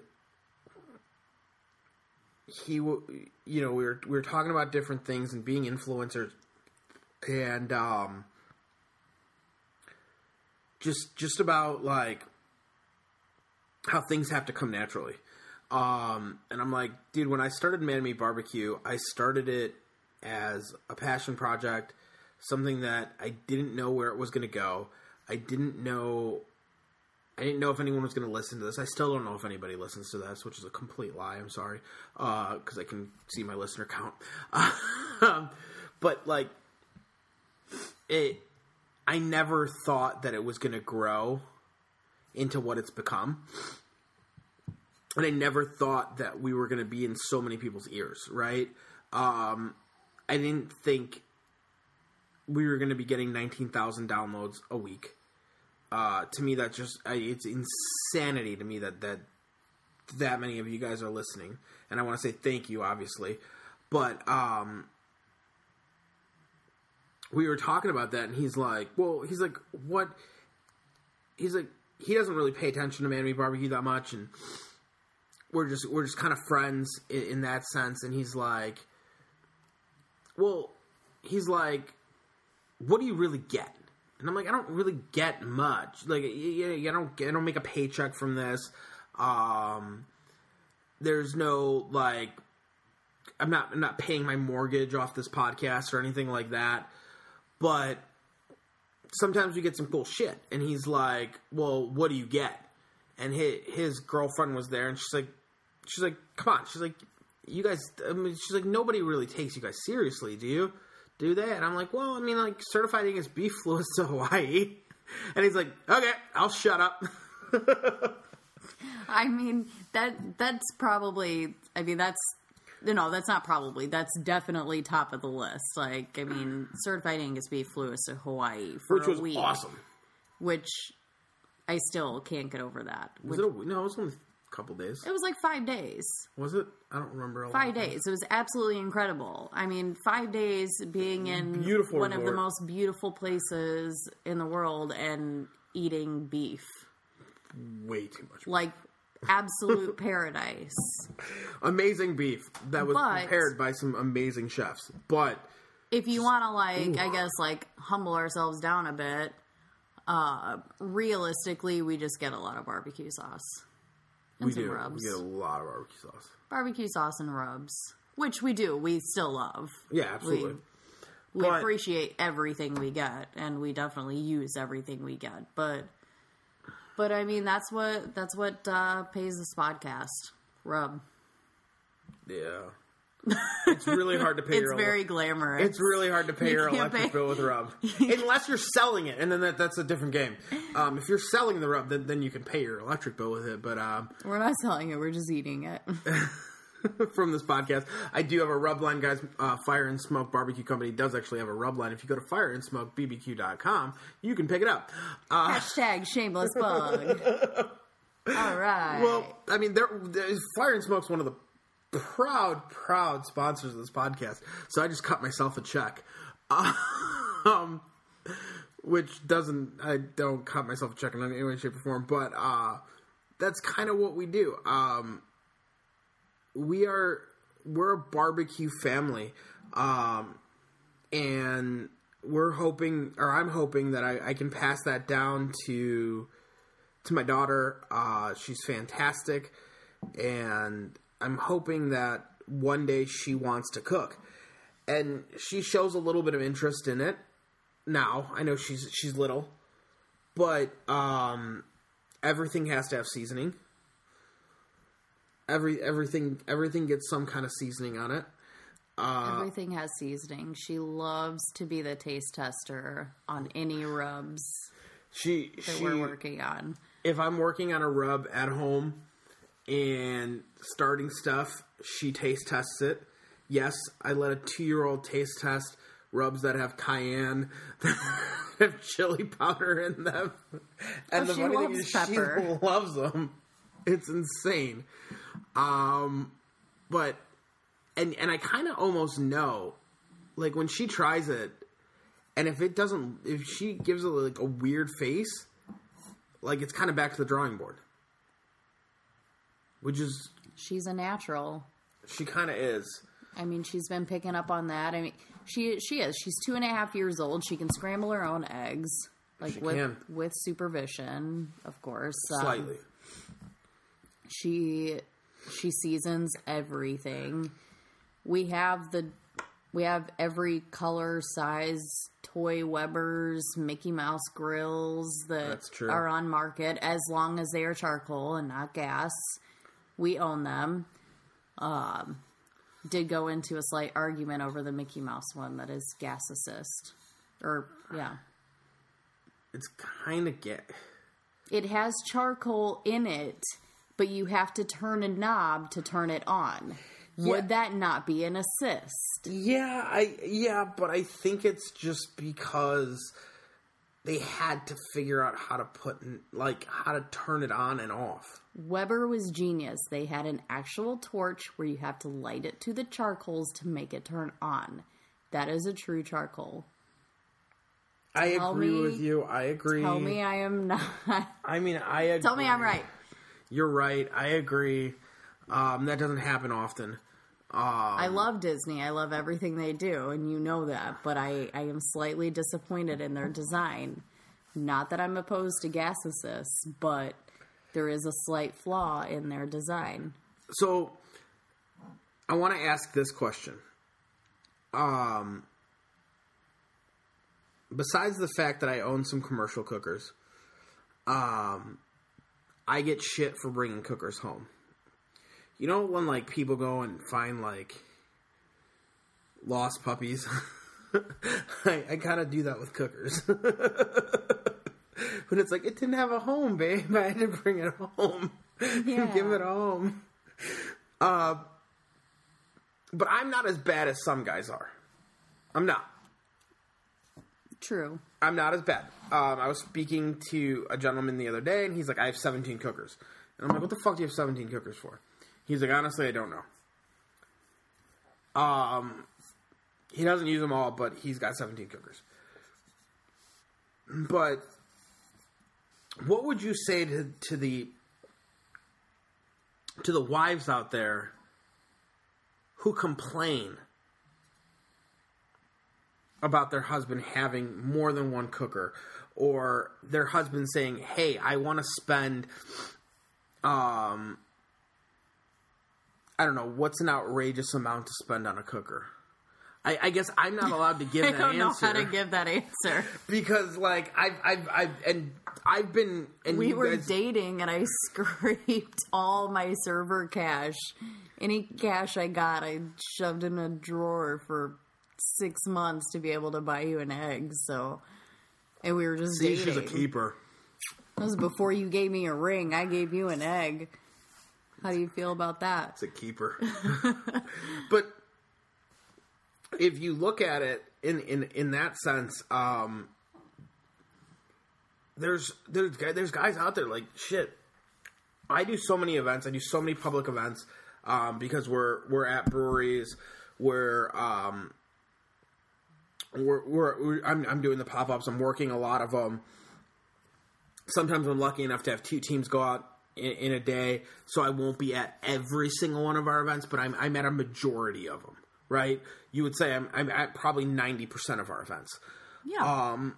he, you know, we were we were talking about different things and being influencers, and um, just just about like how things have to come naturally. Um, and I'm like, dude, when I started Man Barbecue, I started it as a passion project, something that I didn't know where it was going to go. I didn't know. I didn't know if anyone was going to listen to this. I still don't know if anybody listens to this, which is a complete lie. I'm sorry, because I can see my listener count. But like, it, I never thought that it was going to grow into what it's become and I never thought that we were going to be in so many people's ears, right? Um, I didn't think we were going to be getting 19,000 downloads a week. Uh, to me, that just I, it's insanity to me that that that many of you guys are listening, and I want to say thank you, obviously. But um, we were talking about that, and he's like, "Well, he's like, what?" He's like, he doesn't really pay attention to Man Barbecue that much, and we're just we're just kind of friends in, in that sense. And he's like, well, he's like, what do you really get? And I'm like, I don't really get much. Like, yeah, I don't I don't make a paycheck from this. Um, there's no like I'm not I'm not paying my mortgage off this podcast or anything like that. But sometimes we get some cool shit and he's like, "Well, what do you get?" And his, his girlfriend was there and she's like she's like, "Come on." She's like, "You guys I mean, she's like nobody really takes you guys seriously, do you?" Do they? And I'm like, "Well, I mean, like certified Angus beef flew us to Hawaii." And he's like, "Okay, I'll shut up." I mean that that's probably. I mean that's no, that's not probably. That's definitely top of the list. Like I mean, certified Angus beef flew us to Hawaii for Which a week, awesome. which I still can't get over that. Was it a, no, it was only couple days. It was like five days. Was it? I don't remember. Five days. It was absolutely incredible. I mean, five days being in Beautiful one of the most beautiful places in the world and eating beef. Way too much. Like absolute paradise. Amazing beef that was But- prepared by some amazing chefs. But If you want to like, I guess like humble ourselves down a bit, uh realistically we just get a lot of barbecue sauce. And we some do. rubs. We get a lot of barbecue sauce. Barbecue sauce and rubs. Which we do. We still love. Yeah, absolutely. we But- appreciate everything we get and we definitely use everything we get but but i mean that's what that's what uh pays this podcast rub yeah. It's really hard to pay it's your very glamorous It's really hard to pay You your electric pay- bill with rub, unless you're selling it, and then that, that's a different game. Um, if you're selling the rub, then, then you can pay your electric bill with it. But um, we're not selling it we're just eating it from this podcast, I do have a rub line, guys. Uh, Fire and Smoke Barbecue Company does actually have a rub line. If you go to fireandsmokebbq.com, you can pick it up. Uh, hashtag shameless plug all right well, I mean, there, there's- Fire and Smoke's one of the proud, proud sponsors of this podcast. So I just cut myself a check. Um, which doesn't, I don't cut myself a check in any way, shape, or form, but uh, that's kind of what we do. Um, we are, we're a barbecue family. Um, and we're hoping, or I'm hoping that I, I can pass that down to to my daughter. Uh, she's fantastic, and I'm hoping that one day she wants to cook, and she shows a little bit of interest in it. Now I know she's she's little, but um, everything has to have seasoning. Every everything everything gets some kind of seasoning on it. everything has seasoning she loves to be the taste tester on any rubs She that she we're working on if I'm working on a rub at home and starting stuff, she taste tests it. Yes, I let a two year old taste test rubs that have cayenne, that have chili powder in them. And Oh, the funny thing loves is, pepper. she loves them. It's insane. Um, but and and I kind of almost know, like when she tries it, and if it doesn't, if she gives it like a weird face, like it's kind of back to the drawing board. Which is she's a natural she kind of is. I mean, she's been picking up on that. I mean, she she is. She's two and a half years old. She can scramble her own eggs, like She with can. with supervision, of course. Um, Slightly. she she seasons everything. We have the we have every color, size toy Weber's, Mickey Mouse grills that are on market as long as they are charcoal and not gas. We own them. Um, did go into a slight argument over the Mickey Mouse one that is gas assist. Or yeah. It's kind of get. It has charcoal in it, but you have to turn a knob to turn it on. Would that not be an assist? Yeah, I yeah, but I think it's just because they had to figure out how to put in, like how to turn it on and off. Weber was genius. They had an actual torch where you have to light it to the charcoals to make it turn on. That is a true charcoal. I Tell agree me- with you. I agree. Tell me I am not. I mean, I agree. Tell me I'm right. You're right. I agree. Um, that doesn't happen often. I love Disney. I love everything they do, and you know that. But I, I am slightly disappointed in their design. Not that I'm opposed to gas assists, but there is a slight flaw in their design. So, I want to ask this question. Um, besides the fact that I own some commercial cookers, um, I get shit for bringing cookers home. You know when like people go and find like lost puppies? I, I kind of do that with cookers. but it's like it didn't have a home, babe. I had to bring it home. Yeah. Give it home. Uh, but I'm not as bad as some guys are. I'm not. True. I'm not as bad. Um, I was speaking to a gentleman the other day, and he's like, "I have 17 cookers," and I'm like, "What the fuck do you have 17 cookers for?" He's like, "Honestly, I don't know." Um, he doesn't use them all, but he's got 17 cookers. But what would you say to to the to the wives out there who complain about their husband having more than one cooker or their husband saying, "Hey, I want to spend um I don't know, what's an outrageous amount to spend on a cooker?" I, I guess I'm not allowed to give that announcement. I that don't know answer how to give that answer. because, like, I've, I've, I've, and I've been, and We you were guys, dating and I scraped all my server cash. Any cash I got, I shoved in a drawer for six months to be able to buy you an egg. So, and we were just see, dating. she's a keeper. That was before you gave me a ring. I gave you an egg. How do you feel about that? It's a keeper. but if you look at it in in in that sense, um, there's there's there's guys out there like shit. I do so many events. I do so many public events um, because we're we're at breweries. We're um, we're, we're, we're I'm I'm doing the pop ups. I'm working a lot of them. Sometimes I'm lucky enough to have two teams go out in, in a day, so I won't be at every single one of our events, but I'm I'm at a majority of them. Right? You would say I'm I'm at probably ninety percent of our events Yeah. Um,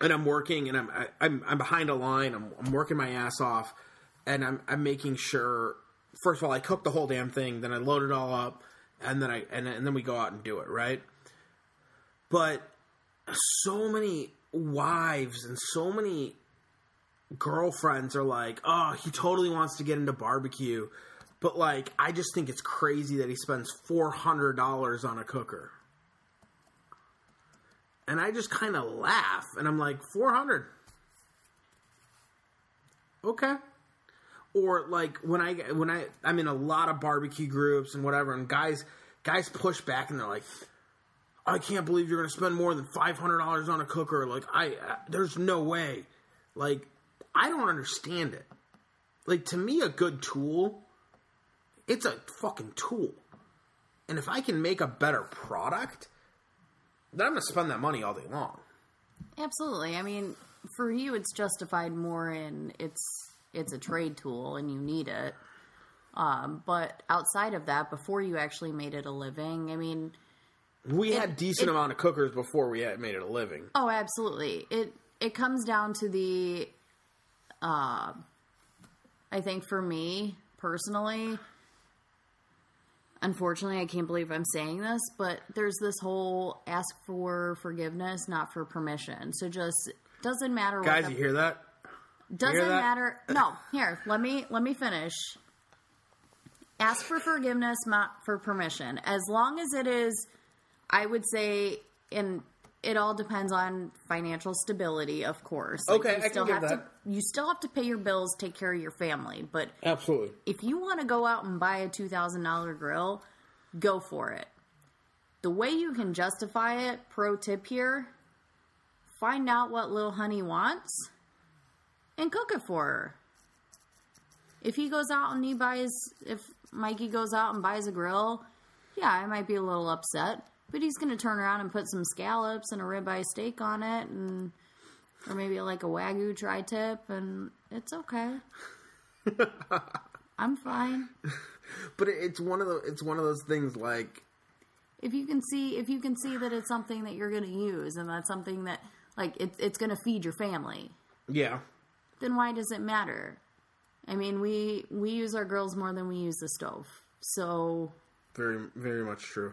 and I'm working and I'm I, I'm I'm behind a line. I'm, I'm working my ass off, and I'm I'm making sure. First of all, I cook the whole damn thing, then I load it all up, and then I and, and then we go out and do it right. But so many wives and so many girlfriends are like, "Oh, he totally wants to get into barbecue." But like, I just think it's crazy that he spends four hundred dollars on a cooker and I just kind of laugh, and I'm like, 400. Okay. Or like when I when I I'm in a lot of barbecue groups and whatever, and guys guys push back and they're like, I can't believe you're going to spend more than five hundred dollars on a cooker. Like I, uh, there's no way. Like I don't understand it. Like to me, a good tool, it's a fucking tool, and if I can make a better product, then I'm gonna spend that money all day long. Absolutely. I mean, for you, it's justified more in it's it's a trade tool and you need it. Um, but outside of that, before you actually made it a living, I mean, We had decent it- amount of cookers before we had made it a living. oh, absolutely. It it comes down to the. Uh, I think for me personally, unfortunately, I can't believe I'm saying this, but there's this whole ask for forgiveness, not for permission. So just doesn't matter Guys, what you hear that? Doesn't hear that? matter. No, here, let me let me finish. Ask for forgiveness, not for permission. As long as it is, I would say, and it all depends on financial stability, of course. Like, Okay, you I can give have that. to. You still have to pay your bills, take care of your family. But Absolutely. if you want to go out and buy a two thousand dollar grill, go for it. The way you can justify it, pro tip here, find out what little honey wants and cook it for her. If he goes out and he buys, if Mikey goes out and buys a grill, yeah, I might be a little upset, but he's going to turn around and put some scallops and a ribeye steak on it, and or maybe like a wagyu tri-tip, and it's okay. I'm fine. But it's one of the it's one of those things like If you can see, if you can see that it's something that you're going to use, and that's something that like it, it's going to feed your family, yeah. then why does it matter? I mean, we we use our grills more than we use the stove. So, Very, very much true.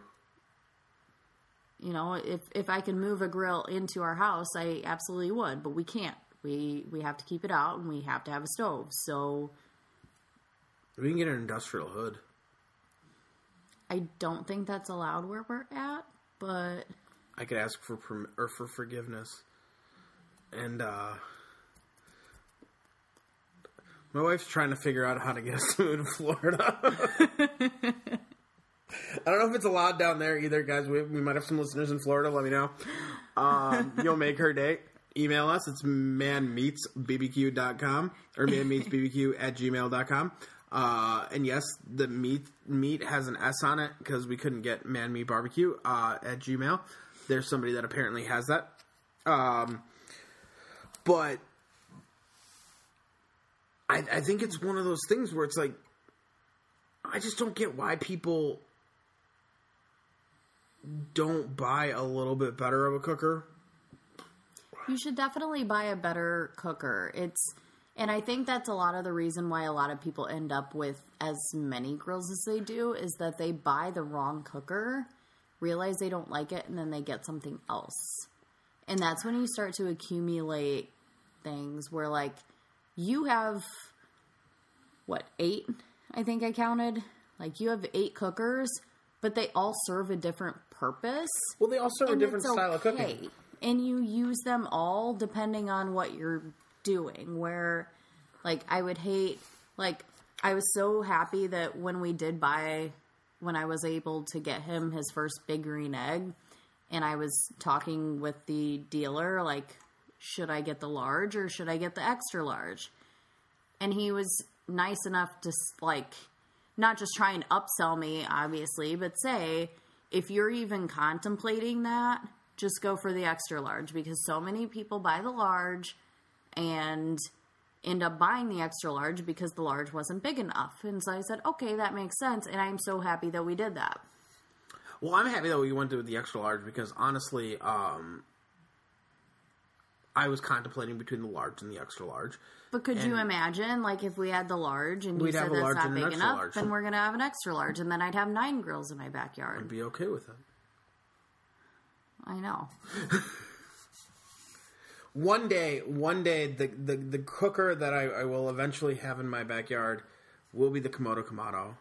You know, if if I can move a grill into our house, I absolutely would, but we can't. We we have to keep it out and we have to have a stove. So, We can get an industrial hood. I don't think that's allowed where we're at, but I could ask for perm- or for forgiveness, and uh, my wife's trying to figure out how to get us to move to Florida. I don't know if it's allowed down there either, guys. We, we might have some listeners in Florida. Let me know. Um, you'll make her day. Email us. It's manmeatsbbq.com or manmeatsbbq at gmail.com. Uh, and yes, the meat meat has an S on it because we couldn't get man meat barbecue uh, at Gmail. There's somebody that apparently has that. Um, but I, I think it's one of those things where it's like, I just don't get why people don't buy a little bit better of a cooker. You should definitely buy a better cooker. It's and I think that's a lot of the reason why a lot of people end up with as many grills as they do is that they buy the wrong cooker, realize they don't like it and then they get something else. And that's when you start to accumulate things where like you have what, 8? I think I counted. Like you have 8 cookers, but they all serve a different purpose Well, they all serve a different style of cooking. And you use them all depending on what you're doing. Where, like, I would hate, like, I was so happy that when we did buy, when I was able to get him his first big green egg, and I was talking with the dealer, like, should I get the large or should I get the extra large? And he was nice enough to, like, not just try and upsell me, obviously, but say, if you're even contemplating that, just go for the extra large because so many people buy the large and end up buying the extra large because the large wasn't big enough. And so I said, okay, that makes sense. And I'm so happy that we did that. Well, I'm happy that we went to the extra large because honestly, um, I was contemplating between the large and the extra large. But could you imagine, like, if we had the large and you said have a that's not and big enough, large. then we're going to have an extra large. And then I'd have nine grills in my backyard. And be okay with it. I know. One day, one day, the the, the cooker that I, I will eventually have in my backyard will be the Komodo Kamado.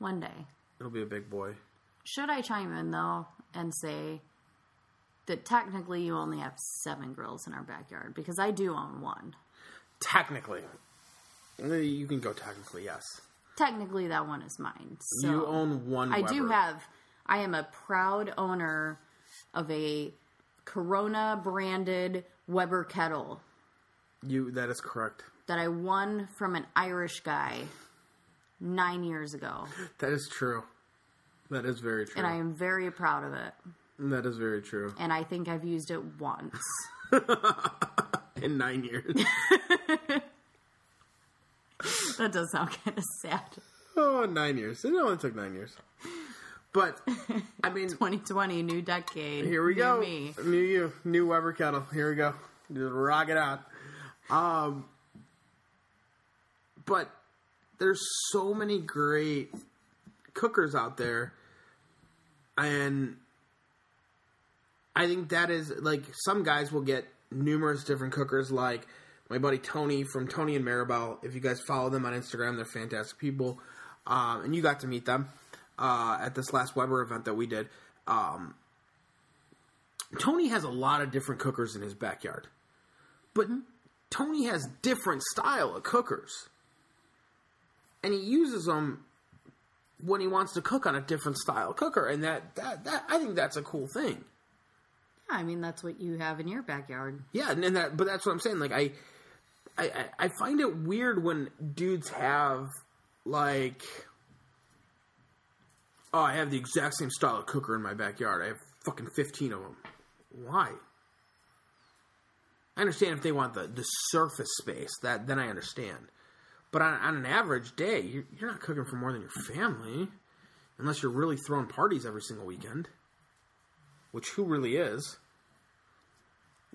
One day. It'll be a big boy. Should I chime in though and say that technically you only have seven grills in our backyard because I do own one. Technically, eh, you can go technically. Yes, Technically, that one is mine. So you own one. I do have. I am a proud owner of a Corona branded Weber kettle you. That is correct. that I won from an Irish guy nine years ago, That is true. That is very true. and I am very proud of it. That is very true. And I think I've used it once. In nine years. that does sound kind of sad. oh, nine years. It only took nine years. But I mean, 2020, new decade. Here we new go. Me. New you, new Weber kettle. Here we go. Just rock it out. Um, but there's so many great cookers out there, and I think that is like some guys will get numerous different cookers. Like my buddy Tony from Tony and Maribel. If you guys follow them on Instagram, they're fantastic people, um, and you got to meet them uh, at this last Weber event that we did. Um, Tony has a lot of different cookers in his backyard, but Tony has different style of cookers, and he uses them when he wants to cook on a different style cooker, and that that, that I think that's a cool thing. I mean, that's what you have in your backyard. Yeah, and, and that, but that's what I'm saying. Like, I, I, I- I find it weird when dudes have like, oh, I have the exact same style of cooker in my backyard. I have fucking 15 of them. Why? I understand if they want the the surface space. That then I understand. But on, on an average day, you're, you're not cooking for more than your family, unless you're really throwing parties every single weekend. Which who really is?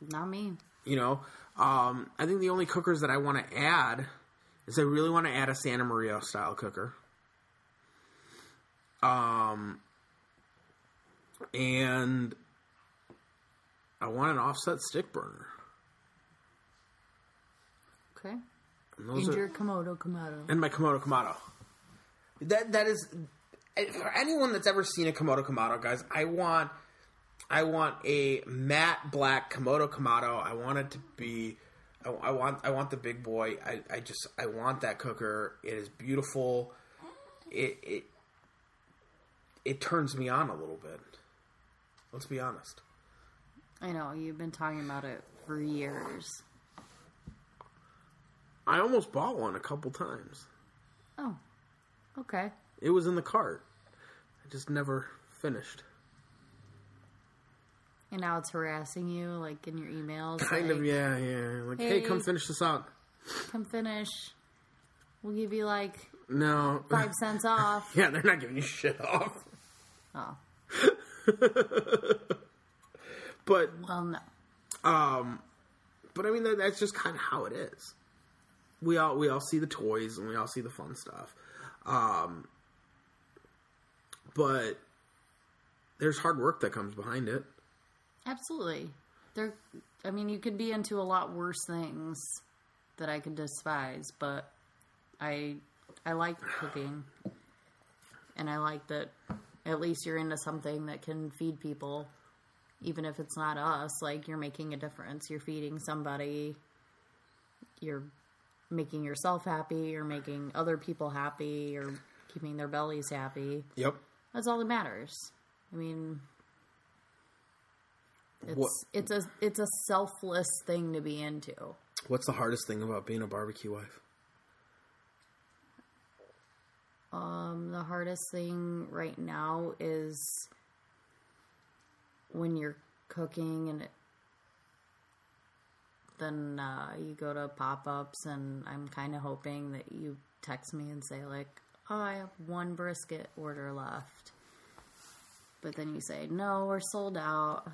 Not me. You know, um, I think the only cookers that I want to add is I really want to add a Santa Maria style cooker. Um, and I want an offset stick burner. Okay. And those And are- your Komodo Kamado. and my Komodo Kamado. That that is for anyone that's ever seen a Komodo Kamado, guys. I want I want a matte black Komodo Kamado. I want it to be. I, I want I want the big boy. I, I just I want that cooker. It is beautiful. It it it turns me on a little bit. Let's be honest. I know you've been talking about it for years. I almost bought one a couple times. Oh, okay. It was in the cart. I just never finished. And now it's harassing you, like in your emails. Kind like, of, yeah, yeah. Like, hey, Hey. come finish this out. Come finish. We'll give you like No. five cents off. Yeah, they're not giving you shit off. Oh, But, well, no. um, but I mean, that, that's just kind of how it is. We all we all see the toys and we all see the fun stuff, um, but there's hard work that comes behind it. Absolutely. There. I mean, you could be into a lot worse things that I could despise, but I I like cooking, and I like that at least you're into something that can feed people, even if it's not us. Like you're making a difference. You're feeding somebody. You're making yourself happy. You're making other people happy. You're keeping their bellies happy. Yep. That's all that matters. I mean, it's What- it's a it's a selfless thing to be into. What's the hardest thing about being a barbecue wife? Um, the hardest thing right now is when you're cooking and it, then uh, you go to pop ups, and I'm kind of hoping that you text me and say like, "Oh, I have one brisket order left," but then you say, "No, we're sold out,"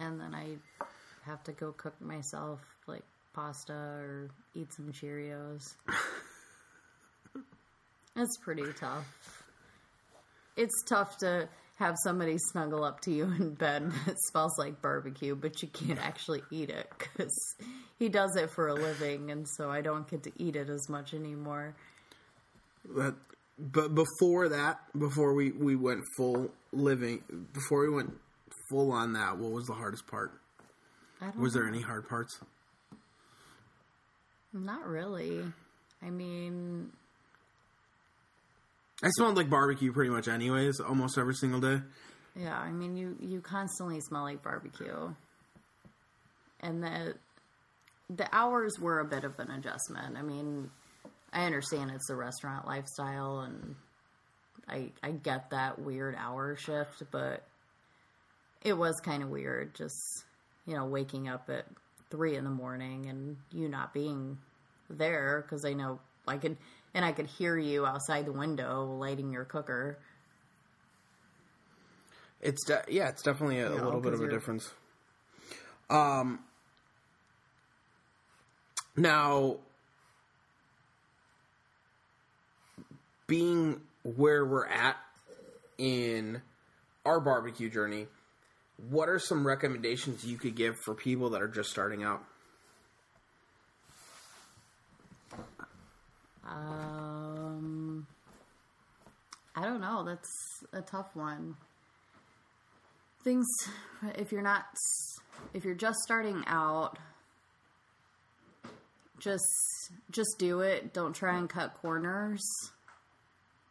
and then I have to go cook myself like pasta or eat some Cheerios. It's pretty tough. It's tough to have somebody snuggle up to you in bed that smells like barbecue, but you can't actually eat it because he does it for a living, and so I don't get to eat it as much anymore. But but before that, before we we went full living, before we went full on that, what was the hardest part? I don't Was there any hard parts? Not really. I mean, I smelled like barbecue pretty much, anyways, almost every single day. yeah, I mean you you constantly smell like barbecue. And the the hours were a bit of an adjustment. I mean, I understand it's a restaurant lifestyle and I I get that weird hour shift, but it was kind of weird just, you know, waking up at 3 in the morning and you not being there cuz I know I could and I could hear you outside the window lighting your cooker. It's de- yeah, it's definitely a, a Yeah, little bit of a difference. Um, now being where we're at in our barbecue journey, what are some recommendations you could give for people that are just starting out? Um, I don't know. That's a tough one. Things, if you're not, if you're just starting out, just just do it. Don't try and cut corners.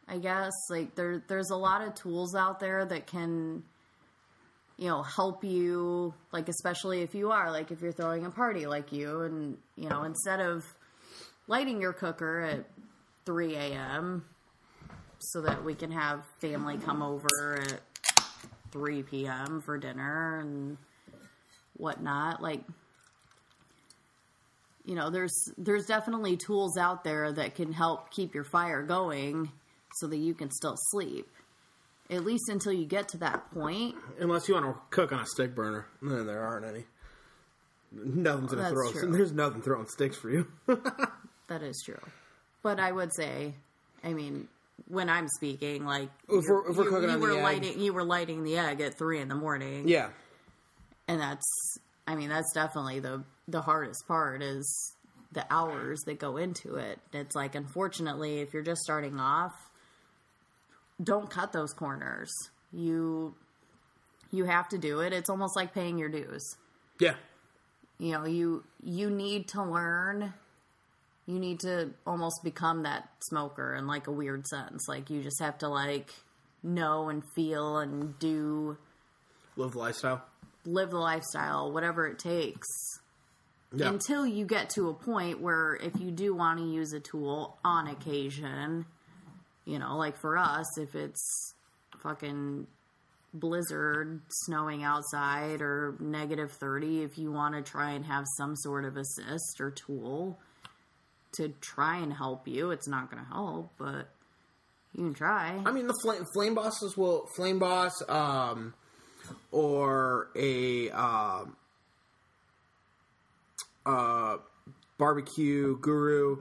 I guess like there there's a lot of tools out there that can you know help you like especially if you are like if you're throwing a party like you and you know instead of lighting your cooker at 3 a.m. so that we can have family come over at 3 p.m. for dinner and whatnot. Like, you know, there's there's definitely tools out there that can help keep your fire going so that you can still sleep. At least until you get to that point. Unless you want to cook on a stick burner, then there aren't any. Nothing's gonna That's throw. true. There's nothing throwing sticks for you. that is true. But I would say, I mean, when I'm speaking, like If you're- we're- if we're cooking you on the were egg. lighting, you were lighting the egg at three in the morning, Yeah. and that's, I mean, that's definitely the the hardest part is the hours that go into it. It's like, unfortunately, if you're just starting off, don't cut those corners. You you have to do it. It's almost like paying your dues. Yeah. You know, you you need to learn. You need to almost become that smoker in like a weird sense. Like you just have to like know and feel and do Live the lifestyle. live the lifestyle, whatever it takes. Yeah. Until you get to a point where if you do want to use a tool on occasion, you know, like for us, if it's fucking blizzard snowing outside or negative 30, if you want to try and have some sort of assist or tool to try and help you, it's not going to help, but you can try. I mean, the flame, flame bosses will flame boss, um, or a um, uh, barbecue guru.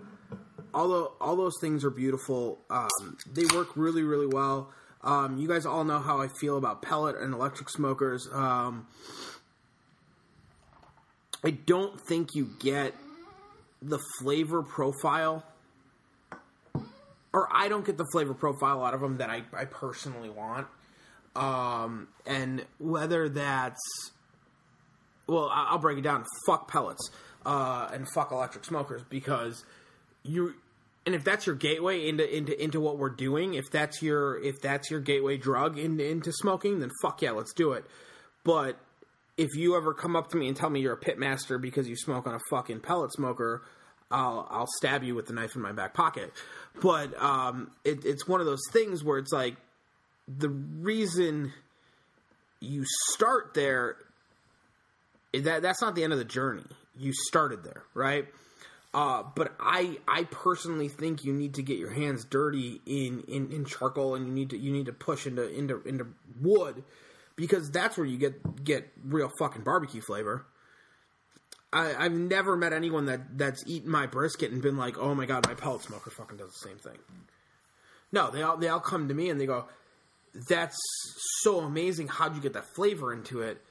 Although all those things are beautiful, um, they work really, really well. Um, you guys all know how I feel about pellet and electric smokers. Um, I don't think you get the flavor profile or I don't get the flavor profile out of them that I, I personally want. Um, and whether that's well, I'll break it down. Fuck pellets uh, and fuck electric smokers because you. And if that's your gateway into into into what we're doing, if that's your if that's your gateway drug into into smoking, then fuck yeah, let's do it. But if you ever come up to me and tell me you're a pit master because you smoke on a fucking pellet smoker, I'll I'll stab you with the knife in my back pocket. But um, it, it's one of those things where it's like the reason you start there that that's not the end of the journey. You started there, right? Uh, but I I personally think you need to get your hands dirty in, in, in charcoal and you need to you need to push into into into wood because that's where you get get real fucking barbecue flavor. I, I've never met anyone that that's eaten my brisket and been like, "Oh my god, my pellet smoker fucking does the same thing." No, they all they all come to me and they go, "That's so amazing! How'd you get that flavor into it?"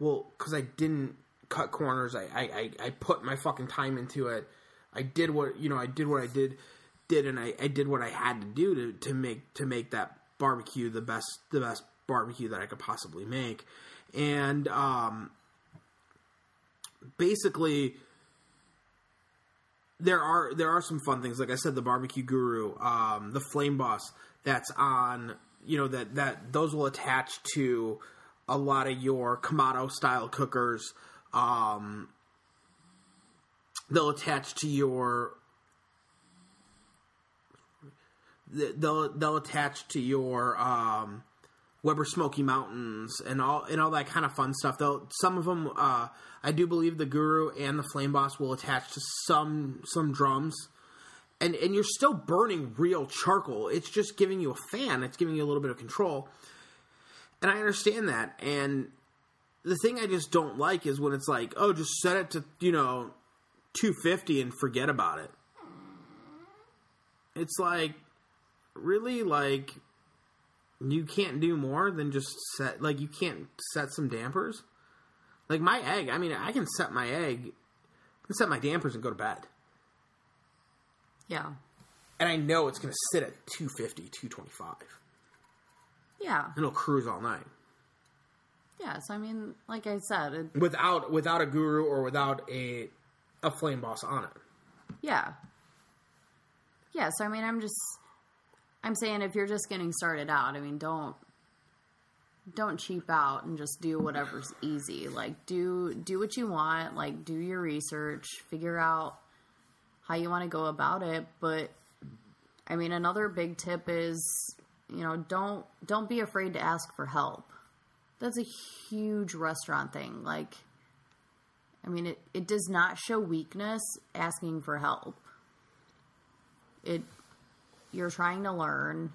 Well, because I didn't cut corners. I, I, I put my fucking time into it. I did what you know. I did what I did, did, and I, I did what I had to do to, to make to make that barbecue the best the best barbecue that I could possibly make. And um, basically, there are there are some fun things. Like I said, the barbecue guru, um, the flame boss. That's on. You know that that those will attach to a lot of your Kamado style cookers. Um, they'll attach to your they'll they'll attach to your um, Weber Smoky Mountains and all and all that kind of fun stuff. They'll some of them uh, I do believe the Guru and the Flame Boss will attach to some some drums. And and you're still burning real charcoal. It's just giving you a fan. It's giving you a little bit of control. And I understand that. And the thing I just don't like is when it's like, oh, just set it to, you know, 250 and forget about it. It's like, really? Like, you can't do more than just set, like, you can't set some dampers? Like, my egg, I mean, I can set my egg, I can set my dampers and go to bed. Yeah. And I know it's going to sit at 250, 225. Yeah. And it'll cruise all night. Yeah. So, I mean, like I said, it, Without without a guru or without a a flame boss on it. yeah. Yeah. So, I mean, I'm just, I'm saying if you're just getting started out, I mean, don't, don't cheap out and just do whatever's easy. Like, do, do what you want. Like, do your research, figure out how you want to go about it. But, I mean, another big tip is, you know, don't, don't be afraid to ask for help. That's a huge restaurant thing. Like, I mean, it, it does not show weakness asking for help. It you're trying to learn.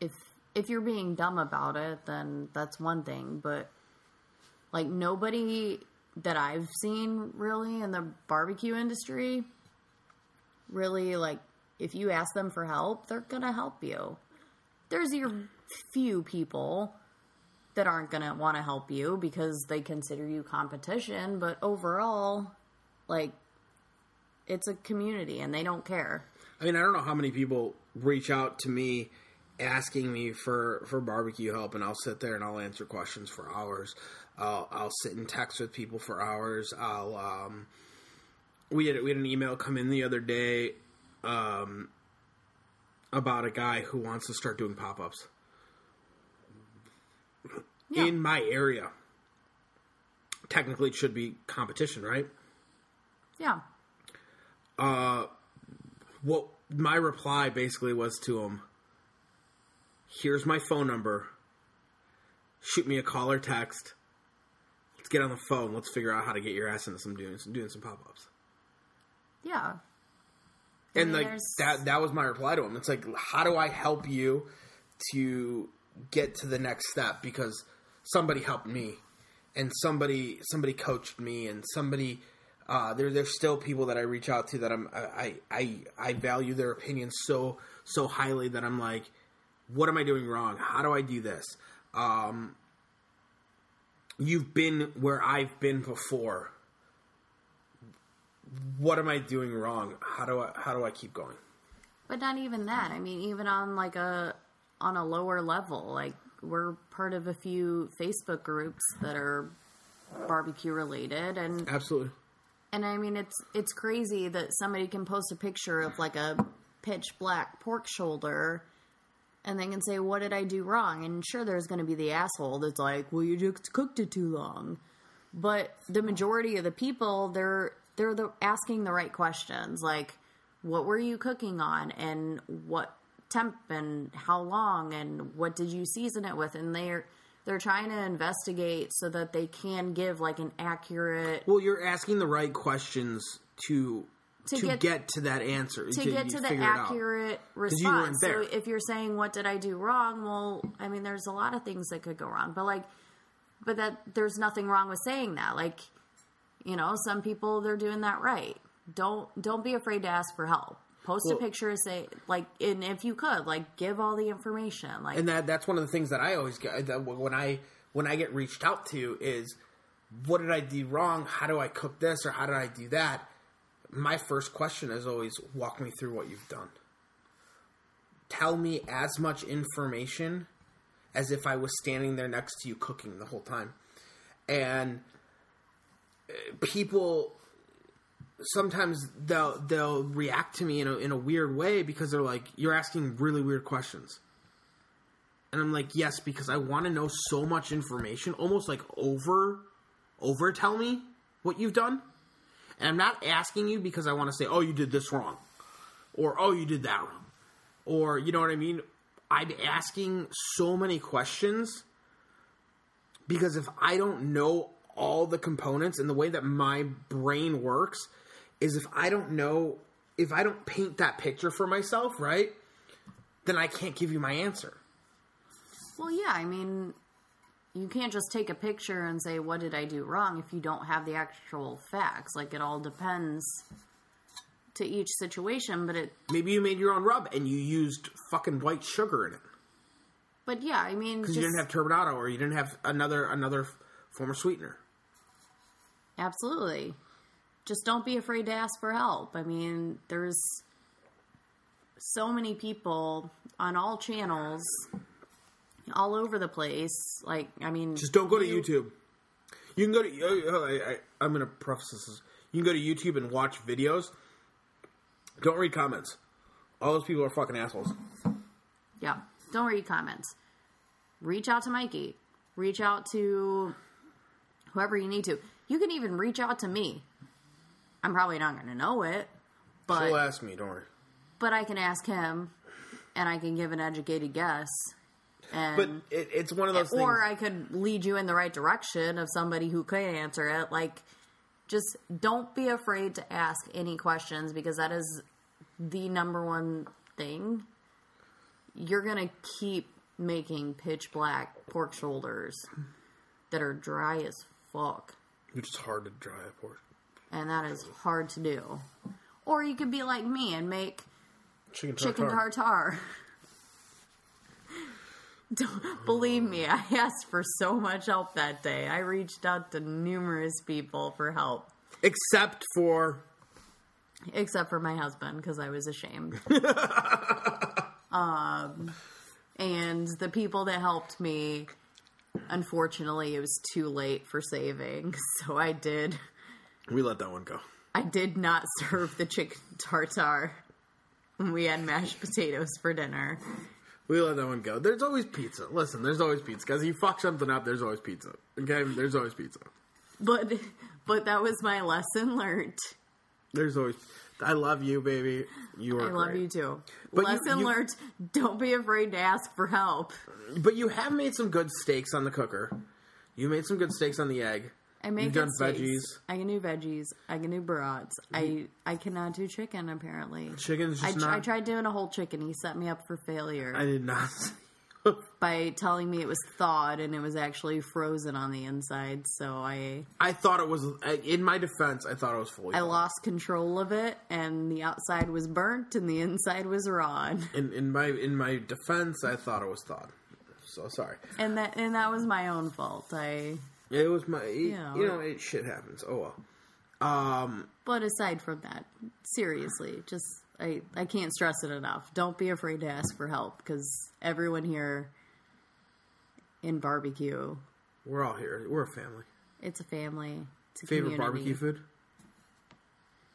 If if you're being dumb about it, then that's one thing. But like nobody that I've seen really in the barbecue industry really like if you ask them for help, they're going to help you. There's your few people that aren't going to want to help you because they consider you competition, but overall, like it's a community and they don't care. I mean, I don't know how many people reach out to me asking me for, for barbecue help, and I'll sit there and I'll answer questions for hours. I'll, I'll sit and text with people for hours. I'll um, we had we had an email come in the other day um, about a guy who wants to start doing pop ups Yeah. in my area. Technically, it should be competition, right? Yeah. Uh, what my reply basically was to him here's my phone number shoot me a call or text let's get on the phone let's figure out how to get your ass into some doing some doing some pop-ups Yeah. and mean, like there's- that that was my reply to him it's like how do i help you to get to the next step because somebody helped me and somebody somebody coached me and somebody uh, there there's still people that I reach out to that I'm I, I I value their opinions so so highly that I'm like what am I doing wrong? How do I do this? Um, you've been where I've been before. What am I doing wrong? How do I how do I keep going? But not even that. I mean, even on like a on a lower level, like we're part of a few Facebook groups that are barbecue related and absolutely and I mean it's it's crazy that somebody can post a picture of like a pitch black pork shoulder and they can say what did I do wrong? And sure there's going to be the asshole that's like, "Well, you just cooked it too long." But the majority of the people, they're they're the, asking the right questions like what were you cooking on and what temp and how long and what did you season it with and they're they're trying to investigate so that they can give like an accurate Well, you're asking the right questions to to, To get, get- to that answer to get to the accurate response. So if you're saying what did I do wrong, well, I mean there's a lot of things that could go wrong. But like but that there's nothing wrong with saying that. Like you know, some people they're doing that right. Don't don't be afraid to ask for help. Post Well- a picture and say like and if you could, like give all the information. Like and that that's one of the things that I always get that when I when I get reached out to is what did I do wrong? How do I cook this or how did I do that? My first question is always walk me through what you've done. Tell me as much information as if I was standing there next to you cooking the whole time. And uh, people sometimes they'll they'll react to me in a in a weird way because they're like you're asking really weird questions. And I'm like, yes, because I want to know so much information, almost like over, over tell me what you've done. And I'm not asking you because I want to say, oh, you did this wrong, or oh, you did that wrong, or you know what I mean. I'm asking so many questions because if I don't know all the components and the way that my brain works is if I don't know, if I don't paint that picture for myself, right, then I can't give you my answer. Well, yeah, I mean, you can't just take a picture and say, what did I do wrong if you don't have the actual facts. Like, it all depends to each situation, but it, Maybe you made your own rub and you used fucking white sugar in it but yeah, I mean, because you didn't have turbinado or you didn't have another another form of sweetener. absolutely. Just don't be afraid to ask for help. I mean, there's so many people on all channels, all over the place. Like, I mean, Just don't go to you- YouTube. You can go to. I, I, I'm going to preface this. You can go to YouTube and watch videos. Don't read comments. All those people are fucking assholes. Yeah. Don't read comments. Reach out to Mikey. Reach out to whoever you need to. You can even reach out to me. I'm probably not going to know it, but She'll ask me. Don't worry. but I can ask him, and I can give an educated guess. And But it, it's one of those things. or I could lead you in the right direction of somebody who could answer it. Like, just don't be afraid to ask any questions because that is the number one thing. You're gonna keep making pitch black pork shoulders that are dry as fuck, Which is hard to dry, a course. And that is hard to do. Or you could be like me and make Chicken chicken tartare. tartare. Don't, believe me, I asked for so much help that day. I reached out to numerous people for help, Except for except for my husband because I was ashamed. um, and the people that helped me, unfortunately, it was too late for saving. So I did, we let that one go. I did not serve the chicken tartare. We had mashed potatoes for dinner. We let that one go. There's always pizza. Listen, there's always pizza. Because you fuck something up, there's always pizza. Okay? There's always pizza. But but that was my lesson learned. There's always. I love you, baby. You are I love great. you too. But you- lesson you- learned: don't be afraid to ask for help. But you have made some good steaks on the cooker. You made some good steaks on the egg. I make You've done veggies. I can do veggies. I can do brats. I I cannot do chicken. Apparently, Chicken's I, just tr- not. I tried doing a whole chicken. He set me up for failure I did not. by telling me it was thawed and it was actually frozen on the inside. So I I thought it was. In my defense, I thought it was fully. I lost control of it, and the outside was burnt and the inside was raw. In, in my in my defense, I thought it was thawed. So sorry. And that and that was my own fault. I It was my. Yeah, you know, it shit happens. Oh well. Um. But aside from that, seriously, just I I can't stress it enough. Don't be afraid to ask for help because everyone here in barbecue, We're all here. We're a family. it's a family. It's a Favorite community. barbecue food?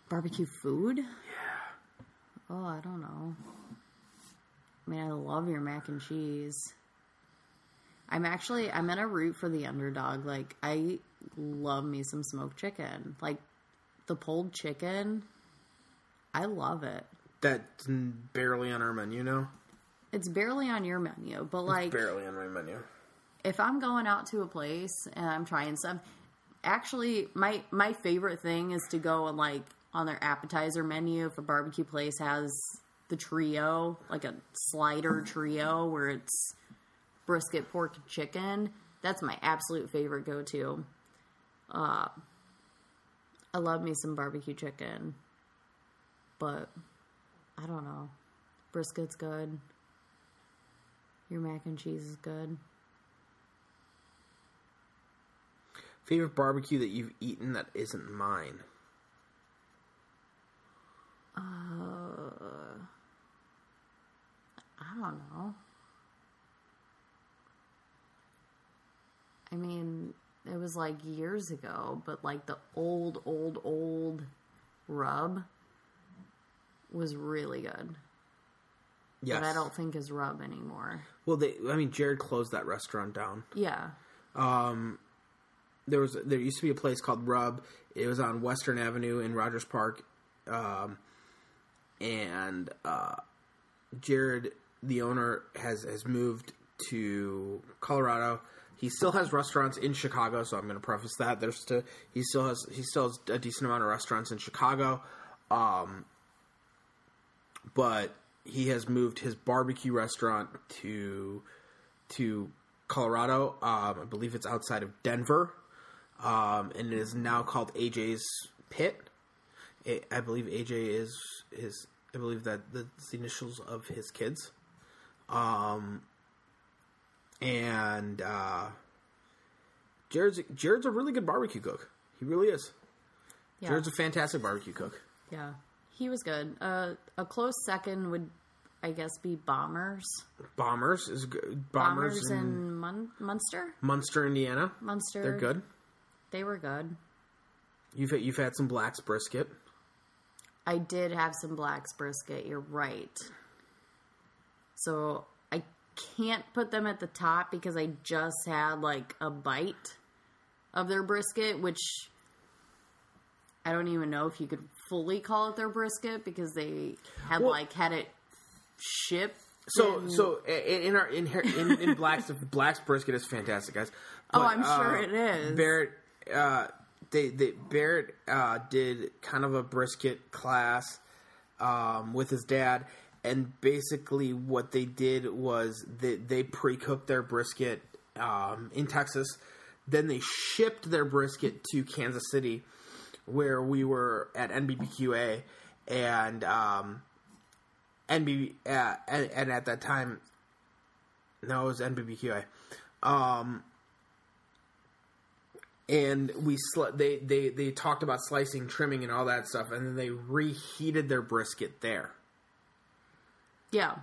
Barbecue food? Yeah. Oh, I don't know. I mean, I love your mac and cheese. I'm actually I'm gonna root for the underdog. Like I love me some smoked chicken. Like the pulled chicken. I love it. That's barely on our menu now. It's barely on your menu, but like barely on my menu. if I'm going out to a place and I'm trying some, actually my my favorite thing is to go and like on their appetizer menu if a barbecue place has the trio, like a slider trio where it's brisket, pork, chicken. That's my absolute favorite go to. Uh, I love me some barbecue chicken, but I don't know. Brisket's good. Your mac and cheese is good. Favorite barbecue that you've eaten that isn't mine? Uh, I don't know. I mean, it was like years ago, but like the old, old, old rub was really good. Yes. But I don't think is rub anymore. Well, they. I mean, Jared closed that restaurant down. Yeah. Um, There was there used to be a place called Rub. It was on Western Avenue in Rogers Park, um, and uh, Jared, the owner, has has moved to Colorado. He still has restaurants in Chicago, so I'm going to preface that. There's still he still has he still has a decent amount of restaurants in Chicago, um, but he has moved his barbecue restaurant to to Colorado. Um, I believe it's outside of Denver, um, and it is now called AJ's Pit. I I believe AJ is his. I believe that that's the initials of his kids. Um, and uh, Jared's Jared's a really good barbecue cook. He really is. Yeah. Jared's a fantastic barbecue cook. yeah. He was good. Uh, a close second would, I guess, be Bombers. Bombers is good. Bombers, Bombers, in in Mun- Munster? Munster, Indiana. Munster. They're good. They were good. You've had, you've had some Black's brisket. I did have some black's brisket. You're right. So can't put them at the top because I just had like a bite of their brisket, which I don't even know if you could fully call it their brisket because they had Well- like had it shipped. So in- so in our in in, in Black's Black's brisket is fantastic, guys. Oh, I'm sure uh, it is. Barrett, uh, they they Barrett uh, did kind of a brisket class um, with his dad, and basically what they did was they they pre cooked their brisket um, in Texas, then they shipped their brisket to Kansas City, where we were at NBBQA, and um, NB uh, and, and at that time, no, it was NBBQA. Um, and we sl- they they they talked about slicing, trimming, and all that stuff, and then they reheated their brisket there. Yeah.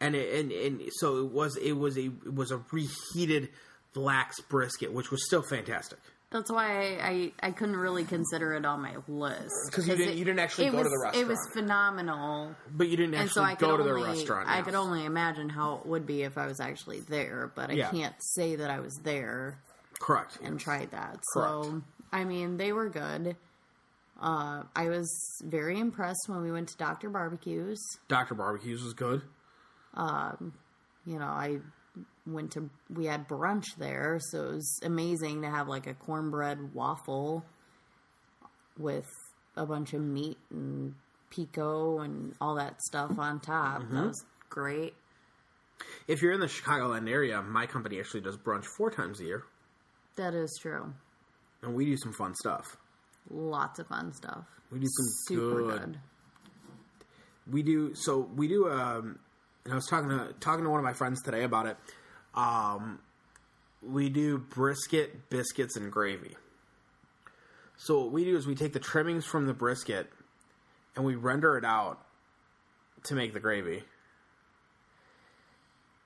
and it, and and so it was it was a it was a reheated Black's brisket, which was still fantastic. That's why I, I couldn't really consider it on my list 'Cause you didn't- it- you didn't actually go to was, the It was phenomenal, But you didn't so actually I go to the restaurant. I yes. could only imagine how it would be if I was actually there, but I Yeah. can't say that I was there correct and tried that. Correct. So I mean, they were good. Uh, I was very impressed when we went to Doctor Barbecues. Doctor Barbecues was good. you know, I went to we had brunch there, so it was amazing to have like a cornbread waffle with a bunch of meat and pico and all that stuff on top. Mm-hmm. That was great. If you're in the Chicagoland area, my company actually does brunch four times a year, That is true. and we do some fun stuff. Lots of fun stuff. We do some Super good, good. we do so we do um and I was talking to talking to one of my friends today about it. Um we do brisket, biscuits and gravy. So what we do is we take the trimmings from the brisket and we render it out to make the gravy.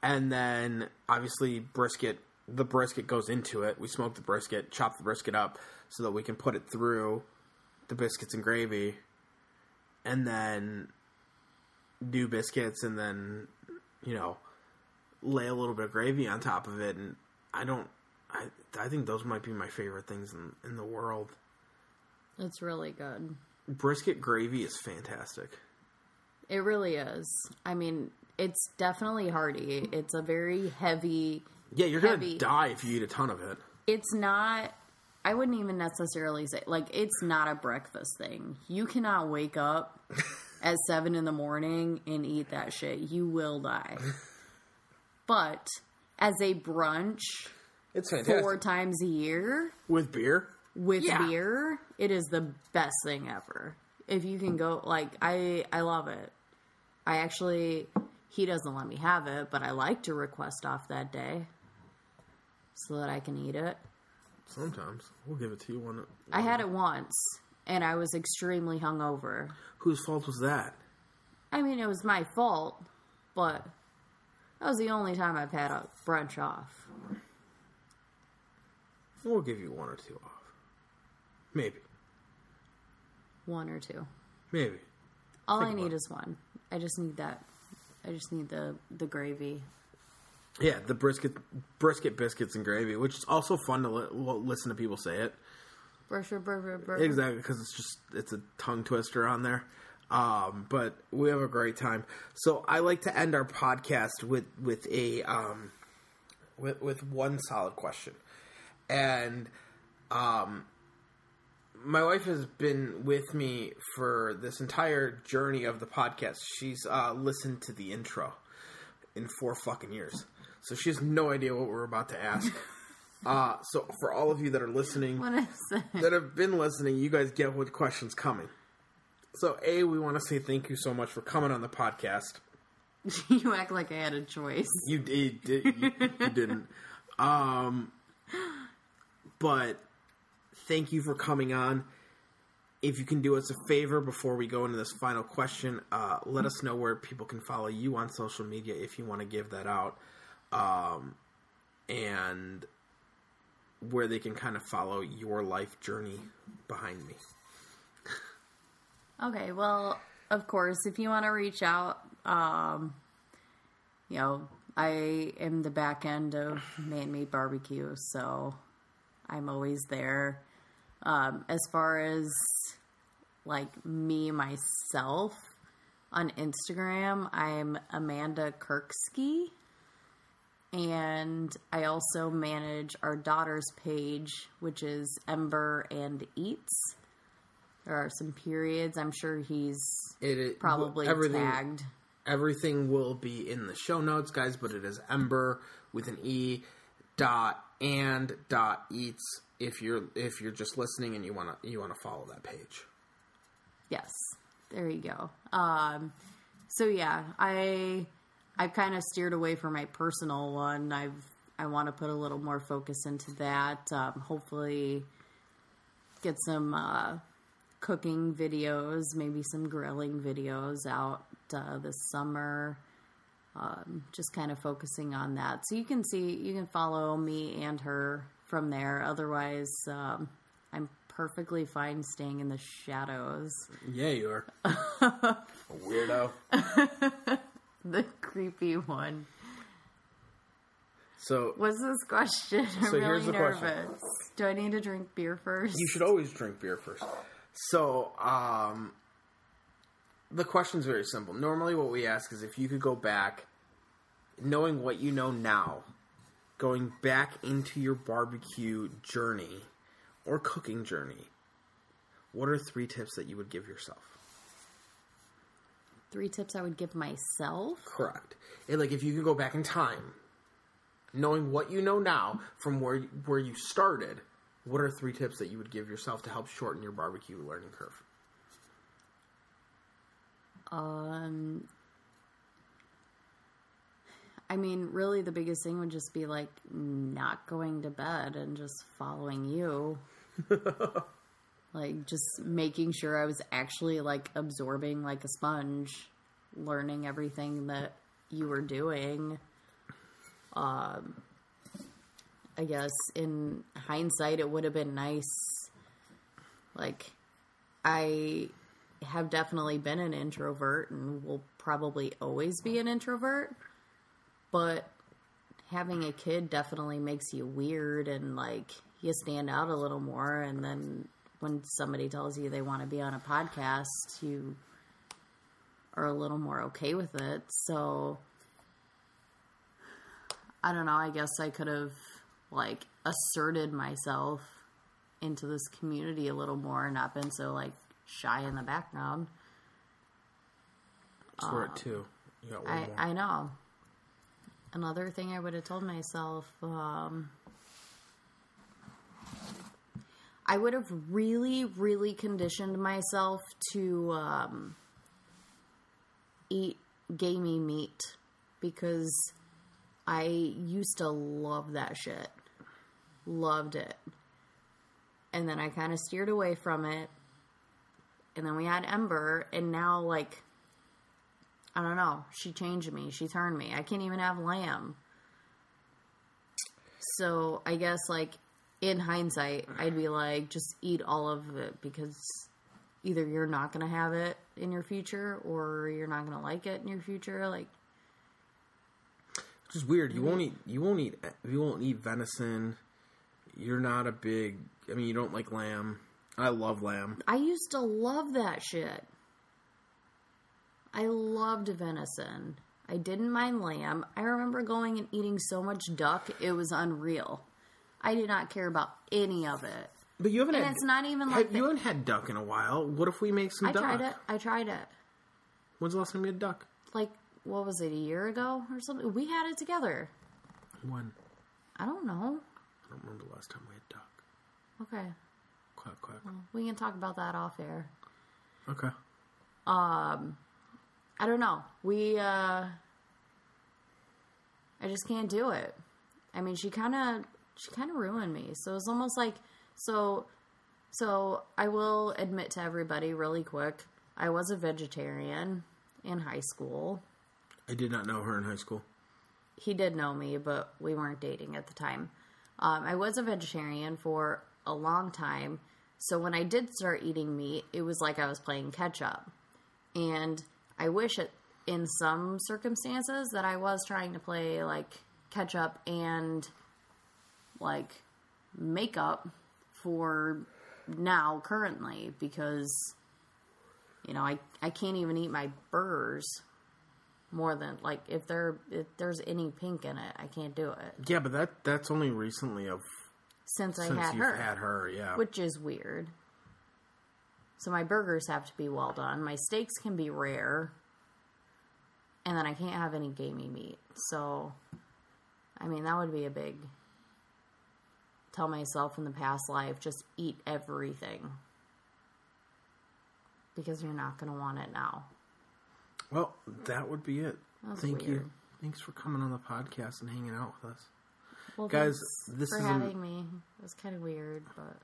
And then obviously brisket the brisket goes into it. We smoke the brisket, chop the brisket up so that we can put it through the biscuits and gravy and then do biscuits and then you know lay a little bit of gravy on top of it and i don't i i think those might be my favorite things in in the world It's really good. brisket gravy is fantastic It really is. I mean, it's definitely hearty. It's a very heavy yeah you're gonna die if you eat a ton of it it's not I wouldn't even necessarily say like it's not a breakfast thing. You cannot wake up at seven in the morning and eat that shit. You will die. But as a brunch it's fantastic four times a year with beer with Yeah. beer, it is the best thing ever. If you can go like I I love it. I actually he doesn't let me have it, but I like to request off that day so that I can eat it. Sometimes we'll give it to you one I had it once and I was extremely hungover. whose fault was that I mean, it was my fault, but that was the only time I've had a brunch off. we'll give you one or two off maybe One or two. maybe All Think I need it. is one. I just need that. I just need the the gravy. Yeah the brisket brisket biscuits and gravy which is also fun to li- listen to people say it brr, brr. Exactly, because it's just it's a tongue twister on there. Um, but we have a great time. So I like to end our podcast with with a um, with with one solid question, and um, my wife has been with me for this entire journey of the podcast. She's uh, listened to the intro in four fucking years, so she has no idea what we're about to ask. Uh, so for all of you that are listening, that have been listening, you guys get what question's coming. So, A, we want to say thank you so much for coming on the podcast. you act like I had a choice. You did, did you, you didn't. Um, but thank you for coming on. If you can do us a favor before we go into this final question, uh, let us know where people can follow you on social media if you want to give that out, um, and where they can kind of follow your life journey behind me. Okay, well, of course, if you want to reach out, um, you know, I am the back end of Man Meat Barbecue, so I'm always there. Um, as far as like me myself on Instagram, I'm Amanda Kirksky. And I also manage our daughter's page, which is Ember and Eats. There are some periods. I'm sure he's It, it probably everything, tagged. Everything will be in the show notes, guys. But it is Ember with an E dot and dot eats. If you're if you're just listening and you wanna you wanna follow that page. Yes. there you go. Um, so yeah, I I've kind of steered away from my personal one. I've I want to put a little more focus into that. Um, hopefully, get some uh, cooking videos, maybe some grilling videos out uh, this summer. Um, just kind of focusing on that, so you can see you can follow me and her from there. Otherwise, um, I'm perfectly fine staying in the shadows. Yeah, you are. A weirdo. The creepy one. So What's this question? I'm So really here's the nervous. question. Do I need to drink beer first? you should always drink beer first. So, um, the question's very simple. Normally, what we ask is if you could go back, knowing what you know now, going back into your barbecue journey or cooking journey, what are three tips that you would give yourself? Three tips I would give myself. Correct. And like, if you could go back in time, knowing what you know now from where where you started, what are three tips that you would give yourself to help shorten your barbecue learning curve? Um, I mean, really, the biggest thing would just be like not going to bed and just following you. like, just making sure I was actually like absorbing like a sponge, learning everything that you were doing. Um, I guess in hindsight, it would have been nice. Like, I have definitely been an introvert and will probably always be an introvert. But having a kid definitely makes you weird and like you stand out a little more. And then when somebody tells you they want to be on a podcast, you are a little more okay with it. So I don't know. I guess I could have like asserted myself into this community a little more, and not been so like shy in the background. So we're at two. You got one I, more. I know. Another thing I would have told myself, um, I would have really, really conditioned myself to um, eat gamey meat because I used to love that shit. Loved it. And then I kind of steered away from it. And then we had Ember, and now, like, I don't know. She changed me. She turned me. I can't even have lamb. So I guess like in hindsight, I'd be like, just eat all of it because either you're not gonna have it in your future or you're not gonna like it in your future. Like Which is weird. You mm-hmm. won't eat. You won't eat. You won't eat venison. You're not a big. I mean, you don't like lamb. I love lamb. I used to love that shit. I loved venison. I didn't mind lamb. I remember going and eating so much duck, it was unreal. I did not care about any of it. But you haven't. And had, it's not even like you the- haven't had duck in a while. What if we make some I duck? tried it. I tried it. When's the last time we had duck? Like, what was it, a year ago or something? We had it together. When? I don't know. I don't remember the last time we had duck. Okay. Quack quack. We can talk about that off air. Okay. Um, I don't know. We, uh, I just can't do it. I mean, she kind of, she kind of ruined me. So it's almost like, so, so I will admit to everybody really quick, I was a vegetarian in high school. I did not know her in high school. he did know me, but we weren't dating at the time. Um, I was a vegetarian for a long time, so when I did start eating meat, it was like I was playing catch up. And I wish it, in some circumstances, that I was trying to play like catch up and like makeup for now currently because you know I I can't even eat my burgers more than like if there if there's any pink in it, I can't do it. Yeah, but that that's only recently of Since I since had you've her, had her. Yeah. which is weird. So my burgers have to be well done. My steaks can be rare, and then I can't have any gamey meat. So, I mean, that would be a big. Tell myself in the past life, just eat everything. because you're not going to want it now. Well, that would be it. Thank you. Thanks for coming on the podcast and hanging out with us. Well, Guys, this for is having me. It was kind of weird, but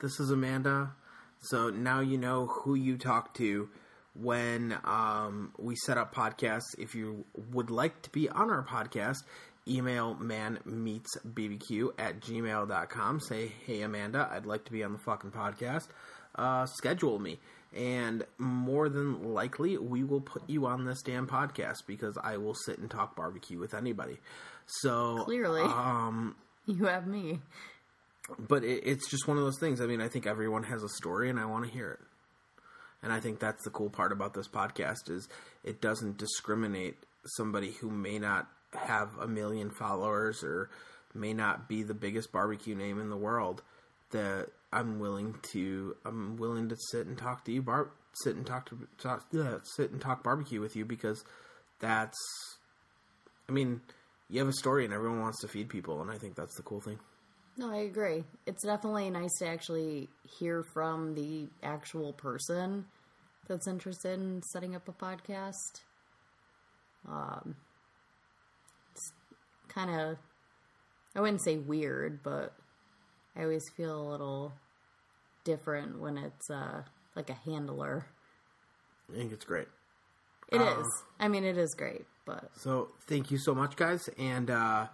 This is Amanda. So now you know who you talk to when um, we set up podcasts. If you would like to be on our podcast, email manmeetsbbq at gmail.com. Say, hey, Amanda, I'd like to be on the fucking podcast. Uh, schedule me. And more than likely, we will put you on this damn podcast because I will sit and talk barbecue with anybody. So Clearly. um, you have me. but it, it's just one of those things. I mean, I think everyone has a story, and I want to hear it. And I think that's the cool part about this podcast is it doesn't discriminate somebody who may not have a million followers or may not be the biggest barbecue name in the world. That I'm willing to I'm willing to sit and talk to you, bar sit and talk to talk, yeah, sit and talk barbecue with you because that's I mean you have a story and everyone wants to feed people, and I think that's the cool thing. No, I agree. It's definitely nice to actually hear from the actual person that's interested in setting up a podcast. Um, kind of, I wouldn't say weird, but I always feel a little different when it's uh, like a handler. I think it's great. It Uh, is. I mean, it is great, but So thank you so much, guys, and uh,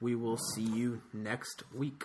we will see you next week.